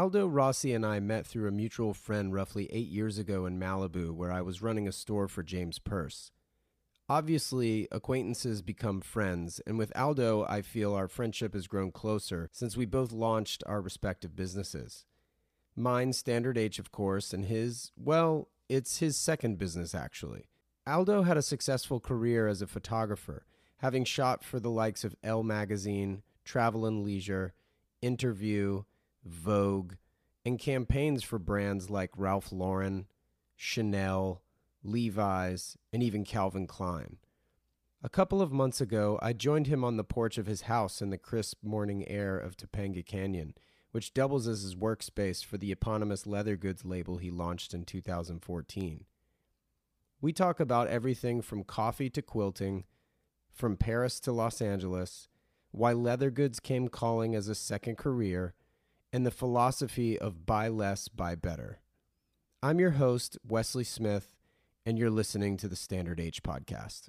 Aldo Rossi and I met through a mutual friend roughly eight years ago in Malibu, where I was running a store for James Perse. Obviously, acquaintances become friends, and with Aldo, I feel our friendship has grown closer since we both launched our respective businesses. Mine, Standard H, of course, and his, well, it's his second business actually. Aldo had a successful career as a photographer, having shot for the likes of Elle Magazine, Travel and Leisure, Interview, Vogue, and campaigns for brands like Ralph Lauren, Chanel, Levi's, and even Calvin Klein. A couple of months ago, I joined him on the porch of his house in the crisp morning air of Topanga Canyon, which doubles as his workspace for the eponymous leather goods label he launched in 2014. We talk about everything from coffee to quilting, from Paris to Los Angeles, why leather goods came calling as a second career, and the philosophy of buy less, buy better. I'm your host, Wesley Smith, and you're listening to the Standard H podcast.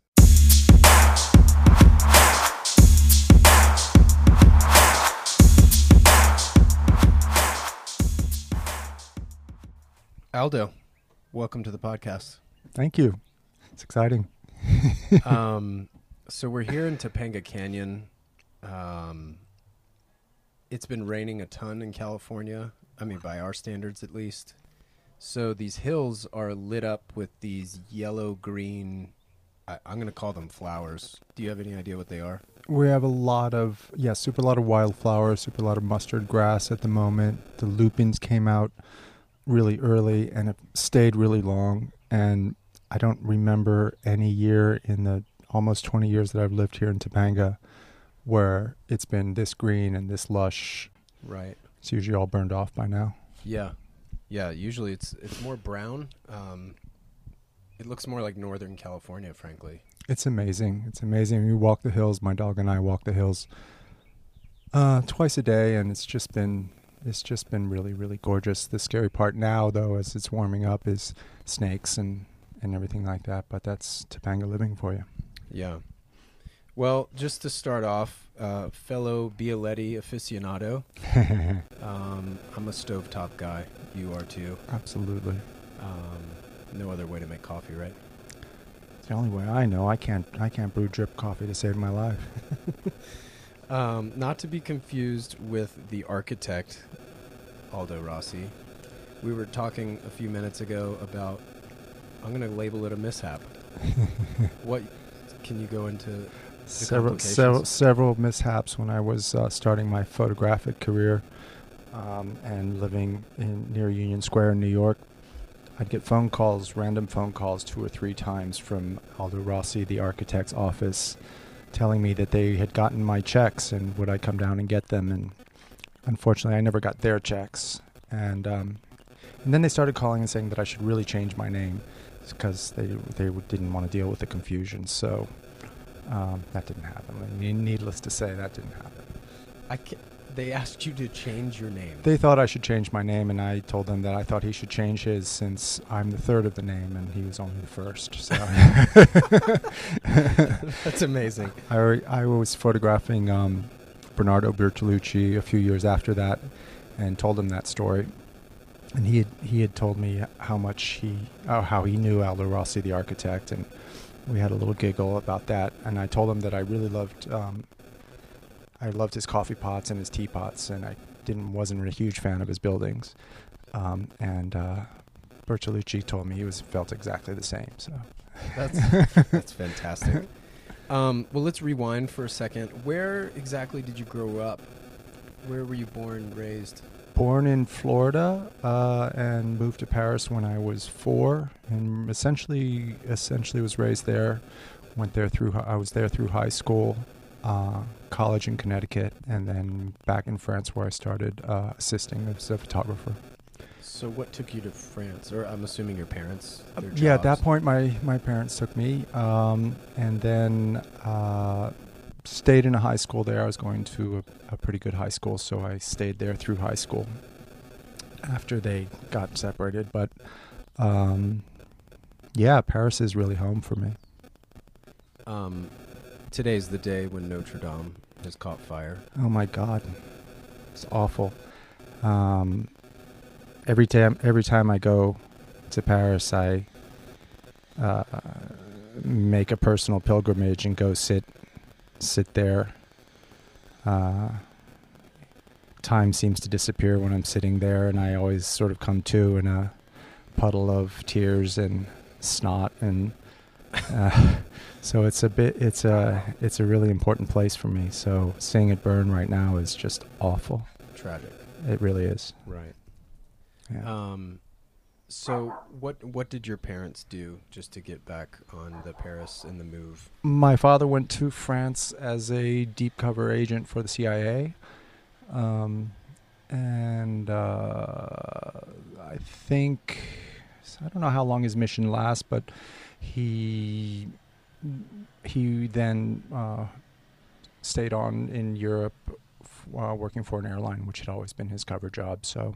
Aldo, welcome to the podcast. Thank you. It's exciting. um, so we're here in Topanga Canyon. Um, it's been raining a ton in California. I mean, by our standards at least. So these hills are lit up with these yellow green. I, I'm going to call them flowers. Do you have any idea what they are? We have a lot of yeah, super lot of wildflowers, super lot of mustard grass at the moment. The lupins came out really early and stayed really long. And I don't remember any year in the almost 20 years that I've lived here in Topanga where it's been this green and this lush. Right. It's usually all burned off by now. Yeah. Yeah. Usually it's it's more brown. Um, it looks more like Northern California, frankly. It's amazing. It's amazing. We walk the hills. My dog and I walk the hills uh, twice a day, and it's just been it's just been really really gorgeous. The scary part now, though, as it's warming up, is snakes and and everything like that. But that's Topanga living for you. Yeah. Well, just to start off, uh, fellow Bialetti aficionado, um, I'm a stovetop guy. You are too. Absolutely. Um, no other way to make coffee, right? It's the only way I know. I can't I can't brew drip coffee to save my life. um, not to be confused with the architect, Aldo Rossi. We were talking a few minutes ago about. I'm going to label it a mishap. what can you go into several several several mishaps when I was uh, starting my photographic career um, and living in near Union Square in New York. I'd get phone calls, random phone calls, two or three times from Aldo Rossi, the architect's office, telling me that they had gotten my checks and would I come down and get them. And unfortunately, I never got their checks. And um, and then they started calling and saying that I should really change my name because they they didn't want to deal with the confusion. So um, that didn't happen. Needless to say, that didn't happen. I they asked you to change your name. They thought I should change my name, and I told them that I thought he should change his since I'm the third of the name and he was only the first. So that's amazing. I, I was photographing um, Bernardo Bertolucci a few years after that, and told him that story. And he had, he had told me how much he, oh, how he knew Aldo Rossi, the architect, and we had a little giggle about that. And I told him that I really loved um, I loved his coffee pots and his teapots, and I didn't wasn't a huge fan of his buildings. Um, and uh, Bertolucci told me he was felt exactly the same. So that's that's fantastic. Um, well, let's rewind for a second. Where exactly did you grow up? Where were you born, raised? Born in Florida uh, and moved to Paris when I was four, and essentially essentially was raised there. Went there through I was there through high school uh, college in Connecticut, and then back in France where I started uh, assisting as a photographer. So, what took you to France? Or I'm assuming your parents. Uh, yeah, at that point, my my parents took me, um, and then uh, stayed in a high school there. I was going to a, a, pretty good high school, so I stayed there through high school. After they got separated, but um, yeah, Paris is really home for me. Um, Today's the day when Notre Dame has caught fire. Oh my God, it's awful. Um, every time every time I go to Paris, I uh, make a personal pilgrimage and go sit sit there. Uh, time seems to disappear when I'm sitting there, and I always sort of come to in a puddle of tears and snot, and uh, so it's a bit it's a it's a really important place for me. So seeing it burn right now is just awful. Tragic. It really is. Right. Yeah. Um, so what what did your parents do just to get back on the Paris and the move? My father went to France as a deep cover agent for the CIA. Um, and uh, I think I don't know how long his mission lasts, but he he then uh, stayed on in Europe uh, working for an airline, which had always been his cover job. So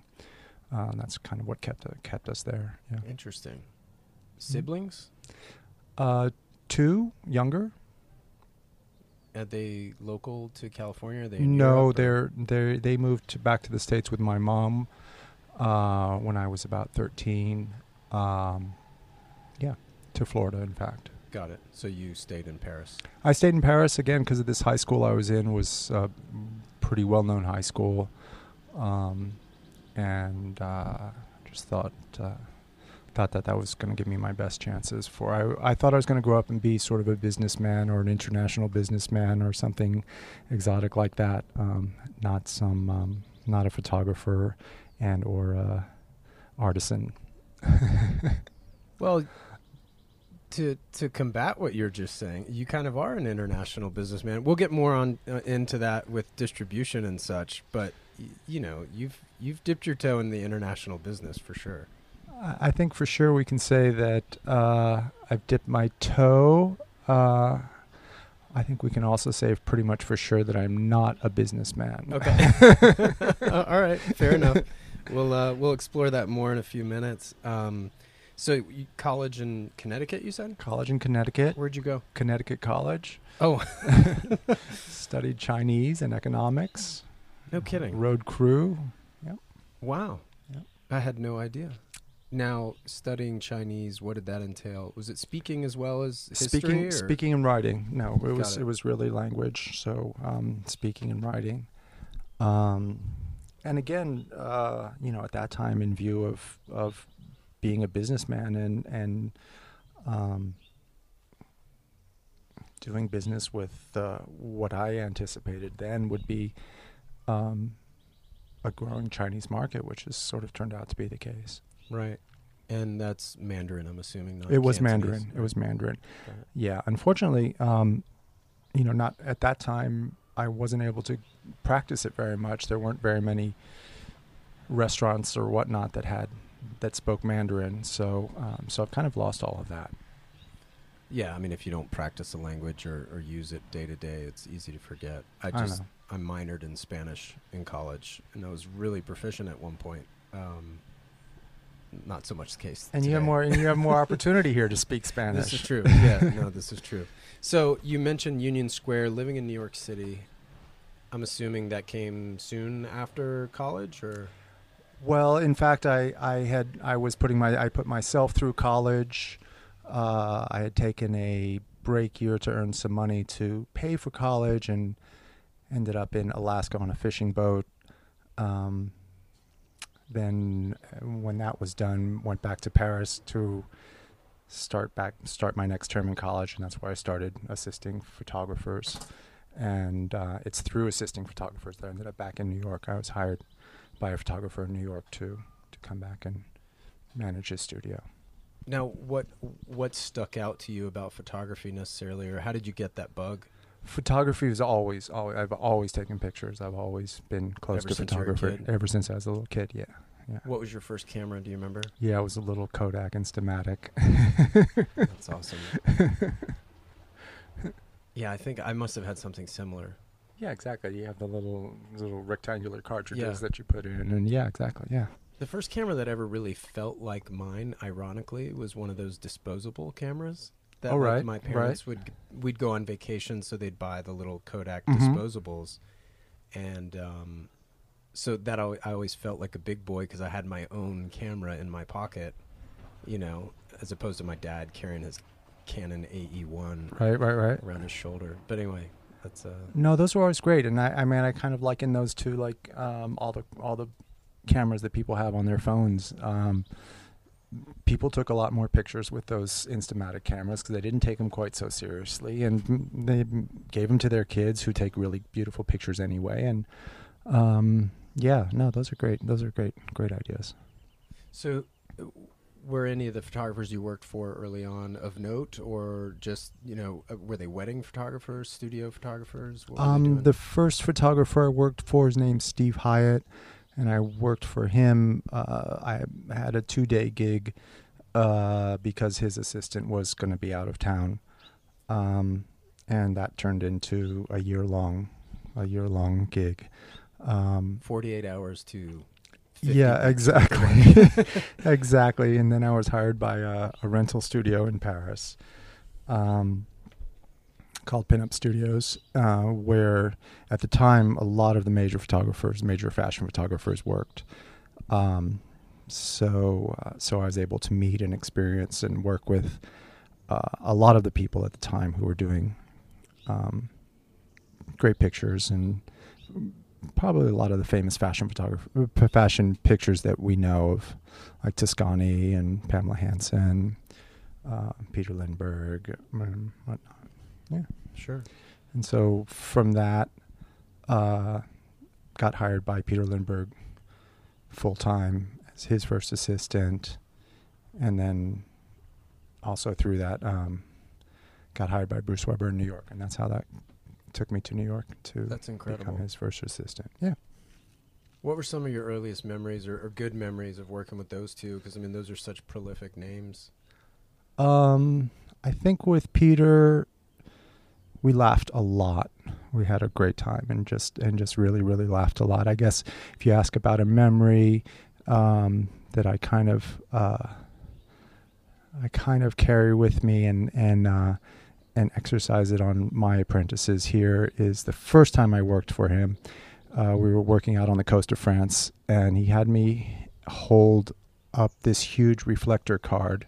uh, that's kind of what kept uh, kept us there. Yeah. Interesting. Siblings? Uh, two younger. Are they local to California? Are they no, they're they they moved to back to the states with my mom uh, when I was about thirteen. Um, yeah, to Florida, in fact. Got it. So you stayed in Paris. I stayed in Paris again because of this high school I was in was a pretty well known high school, um, and uh, just thought uh, thought that that was going to give me my best chances for. I I thought I was going to grow up and be sort of a businessman or an international businessman or something exotic like that. Um, not some um, not a photographer and or artisan. well, to to combat what you're just saying, you kind of are an international businessman. We'll get more on uh, into that with distribution and such, but you know, you've you've dipped your toe in the international business for sure. I think for sure we can say that uh, I've dipped my toe. Uh, I think we can also say pretty much for sure that I'm not a businessman. Okay. All right. Fair enough. We'll uh, we'll explore that more in a few minutes. Um, so, college in Connecticut, you said? College in Connecticut. Where'd you go? Connecticut College. Oh. Studied Chinese and economics. No kidding. Rowed crew. Yep. Wow. Yep. I had no idea. Now, studying Chinese, what did that entail? Was it speaking as well as? Speaking, speaking and writing. No, it was it. it. was really language. So um, speaking and writing. Um, and again, uh, you know, at that time, in view of of being a businessman and and um, doing business with uh, what I anticipated then would be um, a growing Chinese market, which has sort of turned out to be the case. Right. And that's Mandarin, I'm assuming. Not it was Cantonese. Mandarin. It was Mandarin. Yeah. Unfortunately, um, you know, not at that time, I wasn't able to practice it very much. There weren't very many restaurants or whatnot that had that spoke Mandarin. So, um, so I've kind of lost all of that. Yeah, I mean, if you don't practice a language or, or use it day to day, it's easy to forget. I just I, I minored in Spanish in college, and I was really proficient at one point. Um, not so much the case. And today. you have more. And you have more opportunity here to speak Spanish. This is true. Yeah, no, this is true. So you mentioned Union Square, living in New York City. I'm assuming that came soon after college, or. Well, in fact, I, I had I was putting my I put myself through college. Uh, I had taken a break year to earn some money to pay for college, and ended up in Alaska on a fishing boat. Um, then uh, when that was done, went back to Paris to start back start my next term in college, and that's where I started assisting photographers. And uh, it's through assisting photographers that I ended up back in New York. I was hired by a photographer in New York to to come back and manage his studio. Now, what what stuck out to you about photography necessarily, or how did you get that bug? photography is always, always I've always taken pictures. I've always been close ever to photography ever since I was a little kid. Yeah, yeah. What was your first camera? Do you remember? Yeah, it was a little Kodak Instamatic. That's awesome. yeah, I think I must have had something similar. Yeah, exactly. You have the little little rectangular cartridges yeah. that you put in, and yeah, exactly. Yeah. The first camera that ever really felt like mine, ironically, was one of those disposable cameras that oh, right, like, my parents right. would we'd go on vacation, so they'd buy the little Kodak mm-hmm. disposables, and um, so that I, I always felt like a big boy because I had my own camera in my pocket, you know, as opposed to my dad carrying his Canon AE1 right, right, right around his shoulder. But anyway, that's uh. No, those were always great, and I, I mean, I kind of liken those to like um, all the all the cameras that people have on their phones. Um, people took a lot more pictures with those Instamatic cameras because they didn't take them quite so seriously, and they gave them to their kids who take really beautiful pictures anyway. And um, yeah, no, those are great. Those are great, great ideas. So, were any of the photographers you worked for early on of note, or just you know, uh, were they wedding photographers, studio photographers? Um, the first photographer I worked for is named Steve Hiett and I worked for him. Uh, I had a two day gig uh, because his assistant was going to be out of town, um, and that turned into a year long, a year long gig. Um, Forty eight hours to. Yeah, exactly, exactly. And then I was hired by a, a rental studio in Paris. Um, called Pinup Studios, uh, where at the time a lot of the major photographers, major fashion photographers, worked. Um, so, uh, so I was able to meet and experience and work with uh, a lot of the people at the time who were doing um, great pictures and probably a lot of the famous fashion photographer, fashion pictures that we know of, like Toscani and Pamela Hanson, uh, Peter Lindbergh, and whatnot. Yeah, sure. And so from that, uh, got hired by Peter Lindbergh full time as his first assistant, and then also through that, um, got hired by Bruce Weber in New York, and that's how that took me to New York to that's incredible. become his first assistant. Yeah. What were some of your earliest memories or, or good memories of working with those two? Because I mean, those are such prolific names. Um, I think with Peter, we laughed a lot. We had a great time and just and just really really laughed a lot. I guess if you ask about a memory um, that I kind of uh, I kind of carry with me and and uh, and exercise it on my apprentices here is the first time I worked for him. Uh, we were working out on the coast of France, and he had me hold up this huge reflector card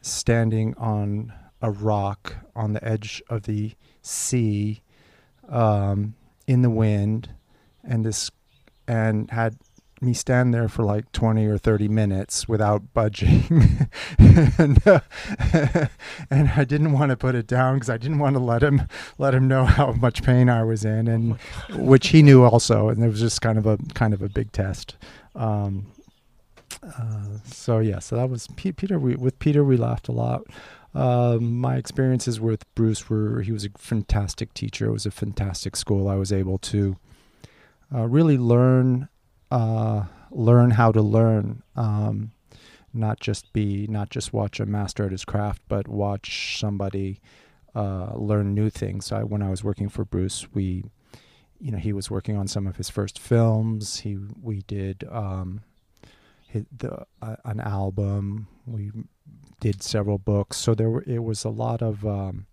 standing on a rock on the edge of the sea um, in the wind and this and had me stand there for like 20 or 30 minutes without budging. And, uh, and I didn't want to put it down because I didn't want to let him let him know how much pain I was in and oh which he knew also and it was just kind of a kind of a big test. Um, uh, so yeah so that was P- Peter we, with Peter we laughed a lot um, my experiences with Bruce were he was a fantastic teacher. It was a fantastic school. I was able to uh, really learn uh, learn how to learn, um, not just be not just watch a master at his craft, but watch somebody uh, learn new things. I, when I was working for Bruce, we you know he was working on some of his first films. He we did um, the uh, an album. We did several books. So there were, it was a lot of um,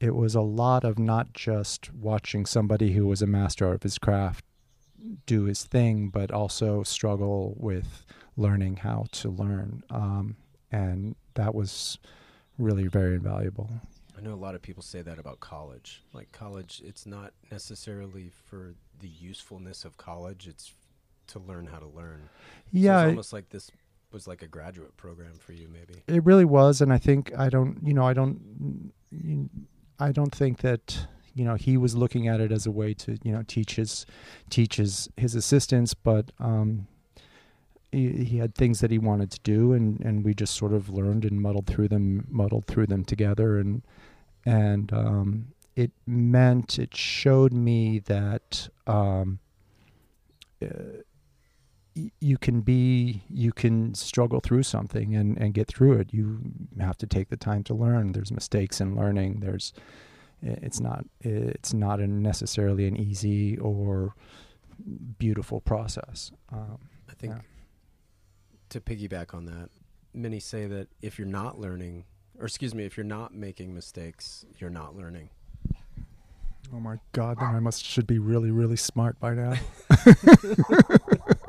it was a lot of not just watching somebody who was a master of his craft do his thing, but also struggle with learning how to learn. Um, and that was really very invaluable. I know a lot of people say that about college. Like college, it's not necessarily for the usefulness of college; it's to learn how to learn. Yeah, so it's almost like this was like a graduate program for you maybe? It really was and i think i don't you know i don't i don't think that you know he was looking at it as a way to you know teach his teach his, his assistants but um he, he had things that he wanted to do and and we just sort of learned and muddled through them muddled through them together and and um it meant it showed me that um uh, you can be you can struggle through something and and get through it you have to take the time to learn there's mistakes in learning there's it's not it's not a necessarily an easy or beautiful process um, i think yeah. to piggyback on that many say that if you're not learning or excuse me if you're not making mistakes you're not learning Oh my God! Then I must should be really, really smart by now.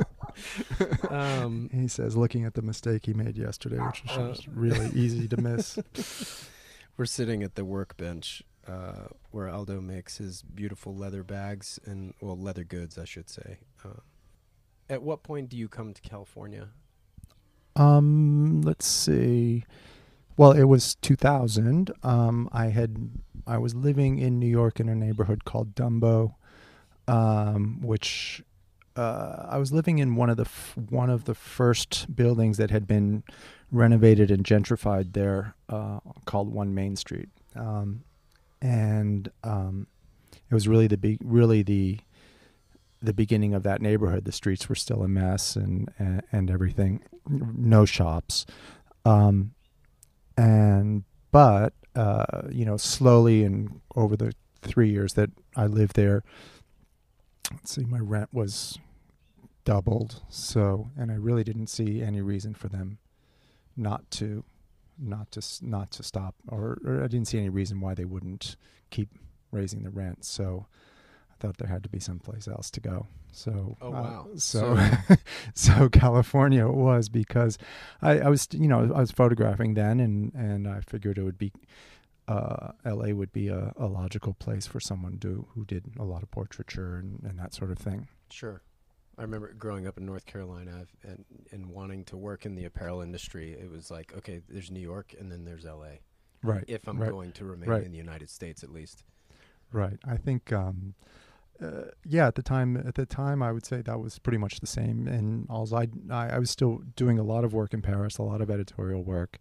um, he says, looking at the mistake he made yesterday, which was uh, really easy to miss. We're sitting at the workbench uh, where Aldo makes his beautiful leather bags and well, leather goods, I should say. Uh, at what point do you come to California? Um, let's see. Well, it was 2000. Um, I had I was living in New York in a neighborhood called Dumbo, um, which uh, I was living in one of the f- one of the first buildings that had been renovated and gentrified there, uh, called One Main Street, um, and um, it was really the be- really the the beginning of that neighborhood. The streets were still a mess and and, and everything, no shops, um, and but uh, you know slowly and over the three years that I lived there, let's see, my rent was doubled. So, and I really didn't see any reason for them not to, not to, not to stop, or, or I didn't see any reason why they wouldn't keep raising the rent. So, I thought there had to be someplace else to go. So, oh uh, wow. Uh, so, so, so California was because I, I was, you know, I was photographing then, and and I figured it would be uh, LA would be a, a, logical place for someone to who did a lot of portraiture and, and that sort of thing. Sure. I remember growing up in North Carolina and and wanting to work in the apparel industry. It was like, okay, there's New York and then there's LA. Right. If I'm right. going to remain right. in the United States, at least. Right. I think. Um, uh, yeah, at the time, at the time, I would say that was pretty much the same. And also, I, I, I was still doing a lot of work in Paris, a lot of editorial work,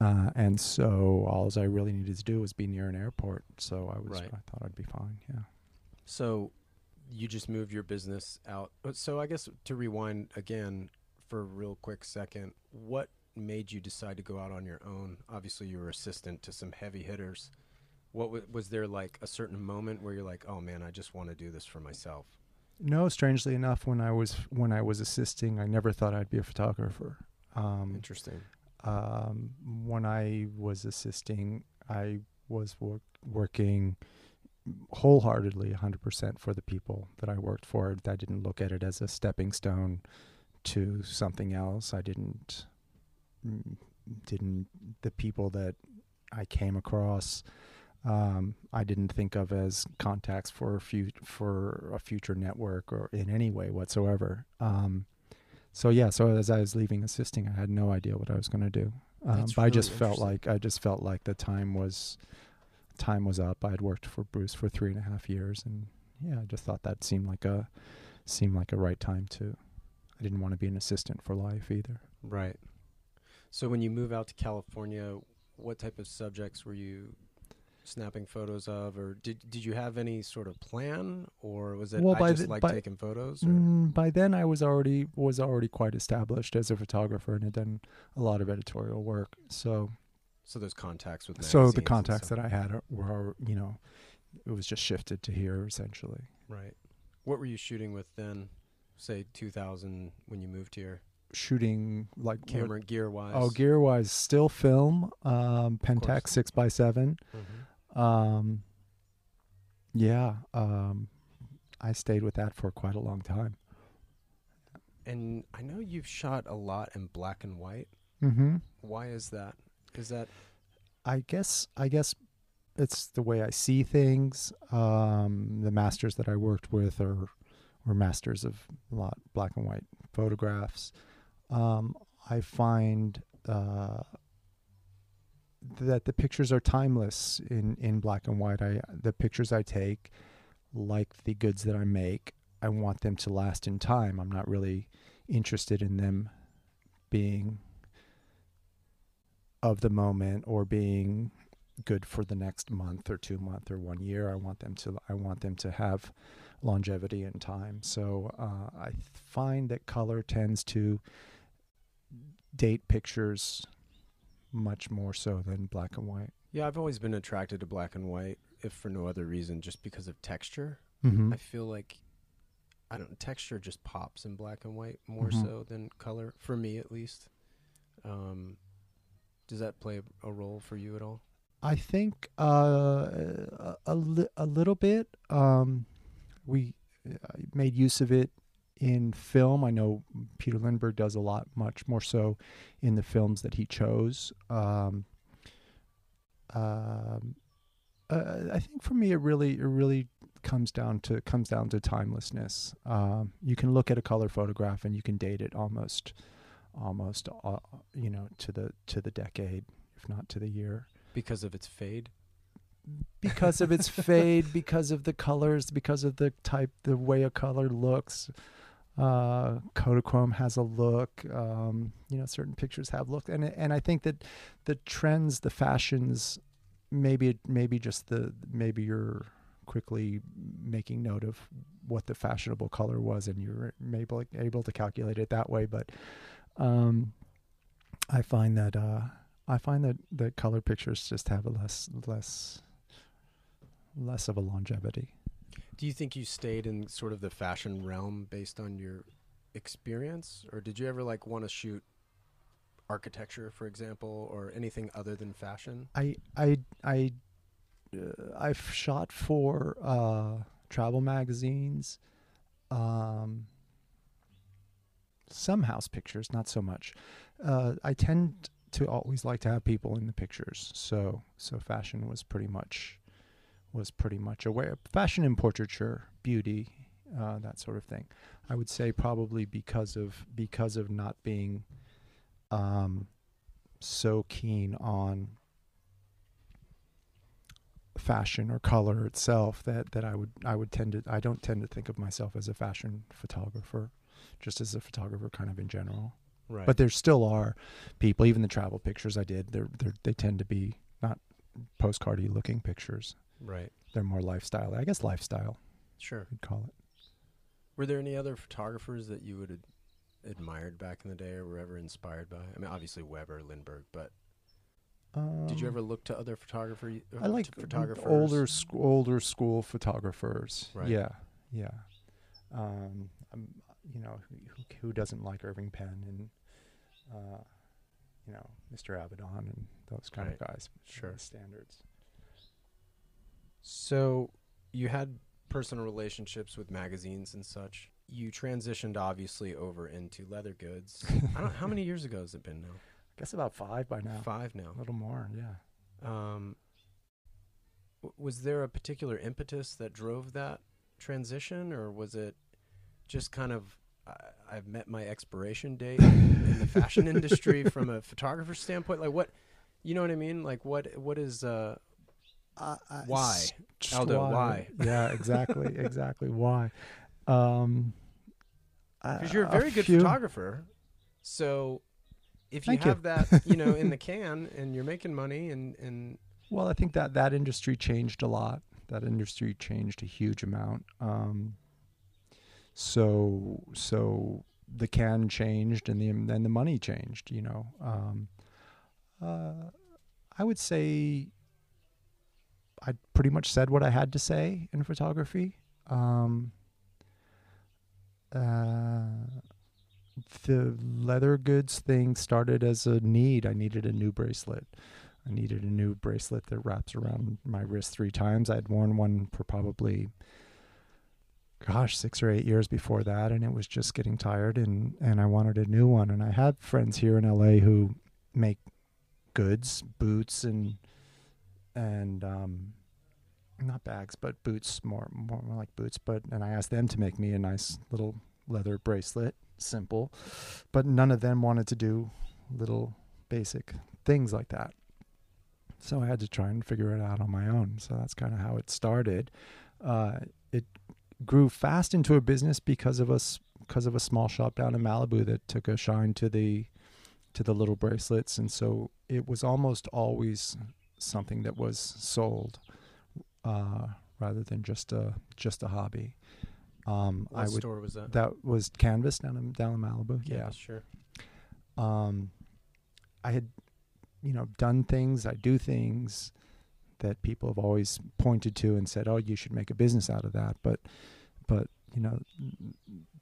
uh, and so all I really needed to do was be near an airport. So I was, right. I thought I'd be fine. Yeah. So you just moved your business out. Uh, so I guess to rewind again for a real quick second, what made you decide to go out on your own? Obviously, you were assistant to some heavy hitters. What w- was there like a certain moment where you're like, "Oh man, I just want to do this for myself"? No, strangely enough, when I was when I was assisting, I never thought I'd be a photographer. Um, Interesting. Um, when I was assisting, I was wor- working wholeheartedly 100% for the people that I worked for. I didn't look at it as a stepping stone to something else. I didn't mm, didn't the people that I came across um, I didn't think of as contacts for a few, for a future network or in any way whatsoever. Um, so yeah, so as I was leaving assisting, I had no idea what I was going to do. Um, but really I just felt like I just felt like the time was time was up. I had worked for Bruce for three and a half years, and yeah, I just thought that seemed like a seemed like a right time to. I didn't want to be an assistant for life either. Right. So when you move out to California, what type of subjects were you snapping photos of, or did did you have any sort of plan, or was it well, I just the, like by, taking photos? Mm, by then, I was already was already quite established as a photographer and had done a lot of editorial work. So so those contacts with so the contacts that I had were you know it was just shifted to here essentially. Right. What were you shooting with then? Say 2000 when you moved here. Shooting like camera gear wise. Oh, gear wise, still film, um, Pentax six by 7 mm-hmm. Um, yeah, um, I stayed with that for quite a long time. And I know you've shot a lot in black and white. Mm-hmm. Why is that? Is that? I guess. I guess it's the way I see things. Um, the masters that I worked with are were masters of a lot black and white photographs. Um, I find uh, that the pictures are timeless in, in black and white. I the pictures I take, like the goods that I make, I want them to last in time. I'm not really interested in them being of the moment or being good for the next month or two month or one year. I want them to I want them to have longevity in time. So uh, I find that color tends to date pictures much more so than black and white. Yeah, I've always been attracted to black and white, if for no other reason, just because of texture. Mm-hmm. I feel like I don't texture just pops in black and white more mm-hmm. so than color for me at least. Um, does that play a, a role for you at all? I think uh, a, a, li- a little bit. Um, we uh, made use of it in film. I know Peter Lindbergh does a lot, much more so in the films that he chose. Um, um, uh, I think for me, it really, it really comes down to comes down to timelessness. Um, you can look at a color photograph and you can date it almost, almost, uh, you know, to the to the decade, if not to the year, because of its fade. Because of its fade, because of the colors, because of the type, the way a color looks. Uh, Kodachrome has a look. Um, you know, certain pictures have look, and and I think that the trends, the fashions, maybe maybe just the maybe you're quickly making note of what the fashionable color was, and you're maybe able to calculate it that way. But um, I find that uh, I find that the color pictures just have a less less less of a longevity. Do you think you stayed in sort of the fashion realm based on your experience, or did you ever like want to shoot architecture, for example, or anything other than fashion? I I I uh, I've shot for uh, travel magazines, um, some house pictures, not so much. Uh, I tend to always like to have people in the pictures, so so fashion was pretty much was pretty much aware. Of fashion and portraiture, beauty, uh, that sort of thing. I would say probably because of because of not being um, so keen on fashion or color itself that that I would I would tend to I don't tend to think of myself as a fashion photographer, just as a photographer kind of in general. Right. But there still are people, even the travel pictures I did, they're, they're they tend to be not postcardy looking pictures. Right. They're more lifestyle. I guess lifestyle. Sure. You'd call it. Were there any other photographers that you would ad- admired back in the day or were ever inspired by? I mean, obviously Weber, Lindbergh, but Um, did you ever look to other photographer? uh, I like photographers? older sc- older school photographers. Right. Yeah, yeah. Um, um, you know, who, who doesn't like Irving Penn and uh, you know Mr. Avedon and those kind Right. of guys? Sure. Standards. So you had personal relationships with magazines and such. You transitioned obviously over into leather goods. I don't. How many years ago has it been now? I guess about five by now. Five now. A little more. Yeah. Um, w- was there a particular impetus that drove that transition, or was it just kind of I, I've met my expiration date in the fashion industry from a photographer standpoint? Like what, you know what I mean? Like what what is uh Uh, why Aldo? Why? Yeah, exactly, exactly. Why? Um, Because you're a a very good few- photographer, so if you Thank you. have that, you know, in the can and you're making money and and Well, I think that that industry changed a lot. That industry changed a huge amount. Um, so so the can changed and the then the money changed. You know, um, uh, I would say I pretty much said what I had to say in photography. Um, uh, the leather goods thing started as a need. I needed a new bracelet. I needed a new bracelet that wraps around my wrist three times. I'd worn one for probably, gosh, six or eight years before that, and it was just getting tired, and and I wanted a new one. And I have friends here in LA who make goods, boots, and and um, not bags, but boots, more more, more like boots. But and I asked them to make me a nice little leather bracelet, simple, but none of them wanted to do little basic things like that. So I had to try and figure it out on my own. So that's kind of how it started. Uh, it grew fast into a business because of us because of a small shop down in Malibu that took a shine to the to the little bracelets, and so it was almost always something that was sold uh, rather than just a just a hobby. Um, what I would store was that? that was Canvas down in down in Malibu. Yeah, sure. um, I had, you know, done things. I do things that people have always pointed to and said, "Oh, you should make a business out of that." But, but you know,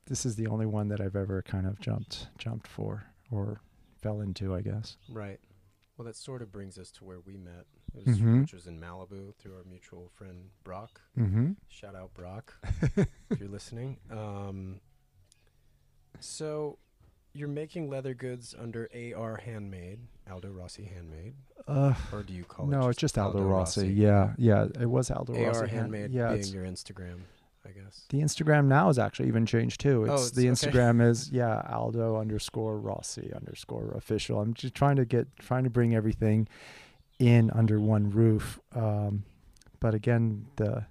this is the only one that I've ever kind of jumped jumped for or fell into, I guess. Right. Well, that sort of brings us to where we met. was, Mhm. which was in Malibu through our mutual friend Brock. Mm-hmm. Shout out Brock if you're listening. Um, so you're making leather goods under AR Handmade, Aldo Rossi Handmade, Uh, or do you call it? no, it? it's just Aldo, Rossi. Yeah, yeah, it was Aldo AR Rossi. hand- Handmade yeah, being your Instagram, I guess. the Instagram now is actually even changed too. It's, Oh, it's- the okay. Instagram is yeah Aldo underscore Rossi underscore official. I'm just trying to get trying to bring everything in under one roof. Um, but again, the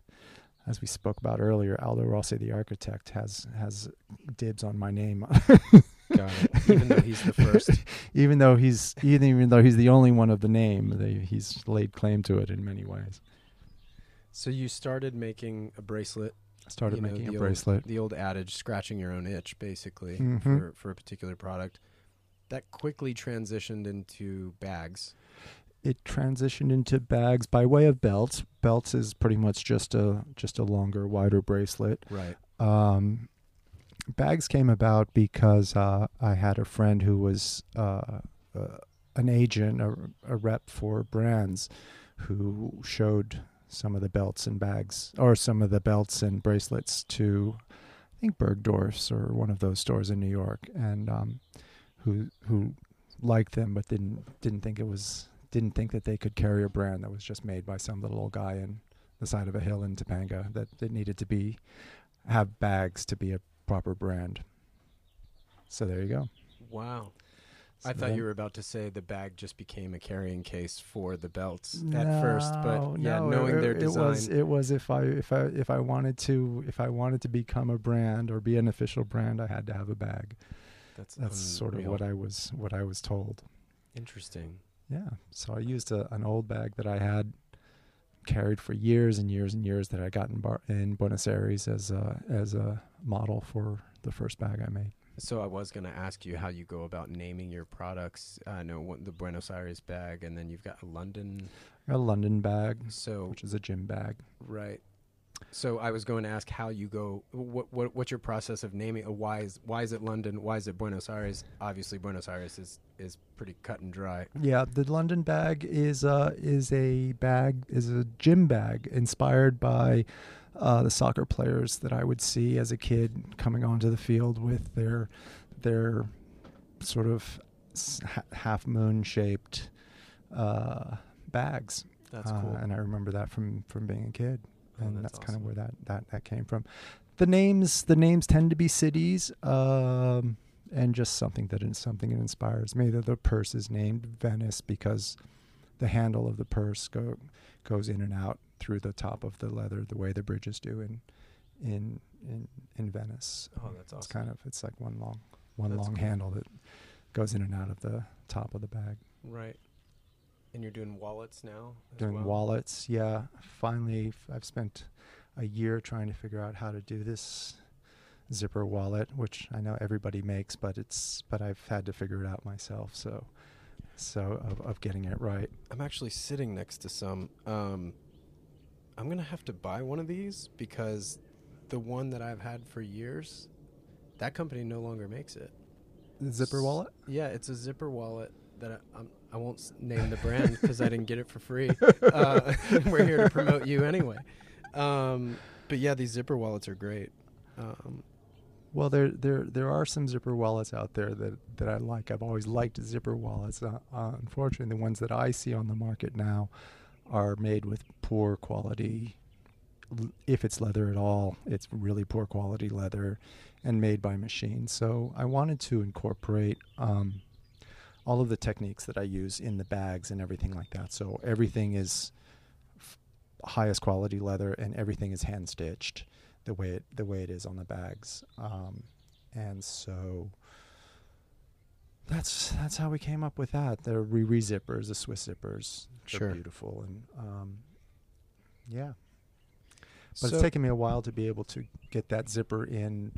as we spoke about earlier, Aldo Rossi, the architect, has has dibs on my name. Got it. Even though he's the first. even though he's even even though he's the only one of the name, they, he's laid claim to it in many ways. So you started making a bracelet. Started you know, making a old- bracelet. the old adage, scratching your own itch, basically, Mhm. for, for a particular product. That quickly transitioned into bags. it transitioned into bags by way of belts. Belts is pretty much just a just a longer, wider bracelet. Right. Um, bags came about because uh, I had a friend who was uh, uh, an agent, a, a rep for brands, who showed some of the belts and bags, or some of the belts and bracelets to, I think Bergdorf's or one of those stores in New York, and um, who who liked them but didn't didn't think it was didn't think that they could carry a brand that was just made by some little old guy in the side of a hill in Topanga that it needed to be have bags to be a proper brand. So there you go. Wow. I thought you were about to say the bag just became a carrying case for the belts at first, but yeah, no, knowing it, their it design. was it was if I if I if I wanted to if I wanted to become a brand or be an official brand, I had to have a bag. that's That's sort of what I was what I was told. Interesting. Yeah. So I used a, an old bag that I had carried for years and years and years that I got in, Bar- in Buenos Aires as a as a model for the first bag I made. So I was going to ask you how you go about naming your products. I know the Buenos Aires bag, and then you've got a London. A London bag, So which is a gym bag. right. So I was going to ask how you go. What, what what's your process of naming? Why is why is it London? Why is it Buenos Aires? Obviously, Buenos Aires is is pretty cut and dry. Yeah, the London bag is uh is a bag is a gym bag inspired by uh, the soccer players that I would see as a kid coming onto the field with their their sort of ha- half moon shaped uh, bags. That's Uh, cool. and I remember that from from being a kid, Oh, and that's that's, kind of where that that that came from. The names the names tend to be cities, um, and just something that is something that inspires me. The, the purse is named Venice because the handle of the purse go goes in and out through the top of the leather, the way the bridges do in in in in Venice. Oh, that's awesome. It's kind of it's like one long one That's long cool. handle that goes in and out of the top of the bag. Right. And you're doing wallets now. as doing well? wallets. Yeah, finally, f- I've spent a year trying to figure out how to do this zipper wallet, which I know everybody makes, but it's but I've had to figure it out myself. So, so of, of getting it right. I'm actually sitting next to some. Um, I'm gonna have to buy one of these because the one that I've had for years, that company no longer makes it. Zipper wallet. Yeah, it's a zipper wallet that I, I'm, I won't name the brand because I didn't get it for free. Uh, we're here to promote you anyway. Um, but yeah, these zipper wallets are great. Um, Well, there there there are some zipper wallets out there that that I like. I've always liked zipper wallets. Uh, uh, unfortunately, the ones that I see on the market now are made with poor quality. If it's leather at all, it's really poor quality leather, and made by machine. So I wanted to incorporate um, all of the techniques that I use in the bags and everything like that. So everything is f- highest quality leather, and everything is hand stitched the way it the way it is on the bags. Um, and so that's that's how we came up with that. The Riri zippers, the Swiss zippers, they're Sure. beautiful, and um, yeah. But so- it's taken me a while to be able to get that zipper in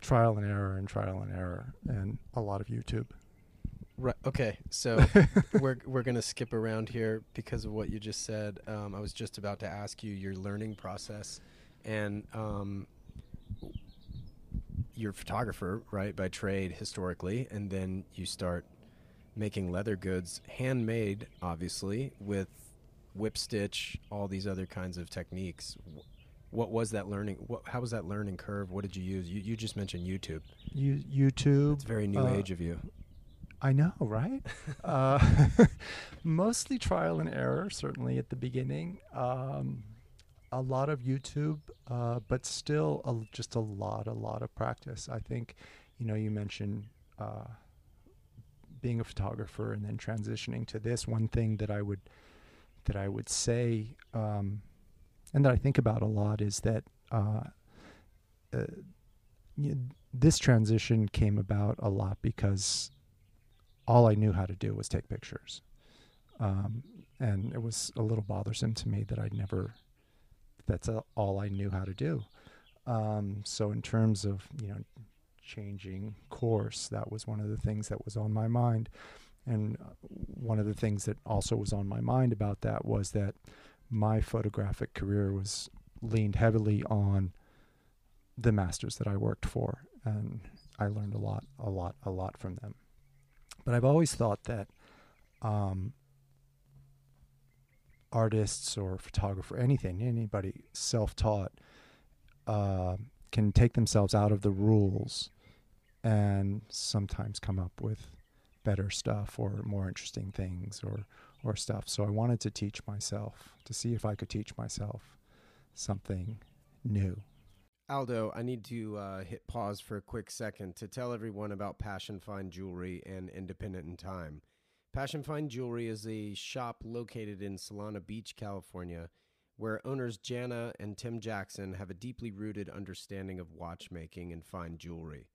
trial and error and trial and error and a lot of YouTube. Right. Okay. So we're we're gonna skip around here because of what you just said. Um, I was just about to ask you your learning process, and um, you're a photographer, right, by trade historically, and then you start making leather goods, handmade, obviously, with whip stitch, all these other kinds of techniques. What was that learning? What, how was that learning curve? What did you use? You, you just mentioned YouTube. You, YouTube. It's very new uh, age of you. I know, right? uh, mostly trial and error, certainly at the beginning. Um, a lot of YouTube, uh, but still a, just a lot, a lot of practice. I think, you know, you mentioned uh, being a photographer and then transitioning to this. One thing that I would that I would say, um, and that I think about a lot, is that uh, uh, this transition came about a lot because all I knew how to do was take pictures. Um, and it was a little bothersome to me that I'd never, that's all I knew how to do. Um, so, in terms of, you know, changing course, that was one of the things that was on my mind. And uh, one of the things that also was on my mind about that was that my photographic career was leaned heavily on the masters that I worked for. And I learned a lot, a lot, a lot from them. But I've always thought that um, artists or photographer, anything, anybody self taught, uh, can take themselves out of the rules and sometimes come up with better stuff or more interesting things or or stuff. So I wanted to teach myself to see if I could teach myself something new. Aldo, I need to uh, hit pause for a quick second to tell everyone about Passion Fine Jewelry and Independent in Time. Passion Fine Jewelry is a shop located in Solana Beach, California, where owners Jana and Tim Jackson have a deeply rooted understanding of watchmaking and fine jewelry.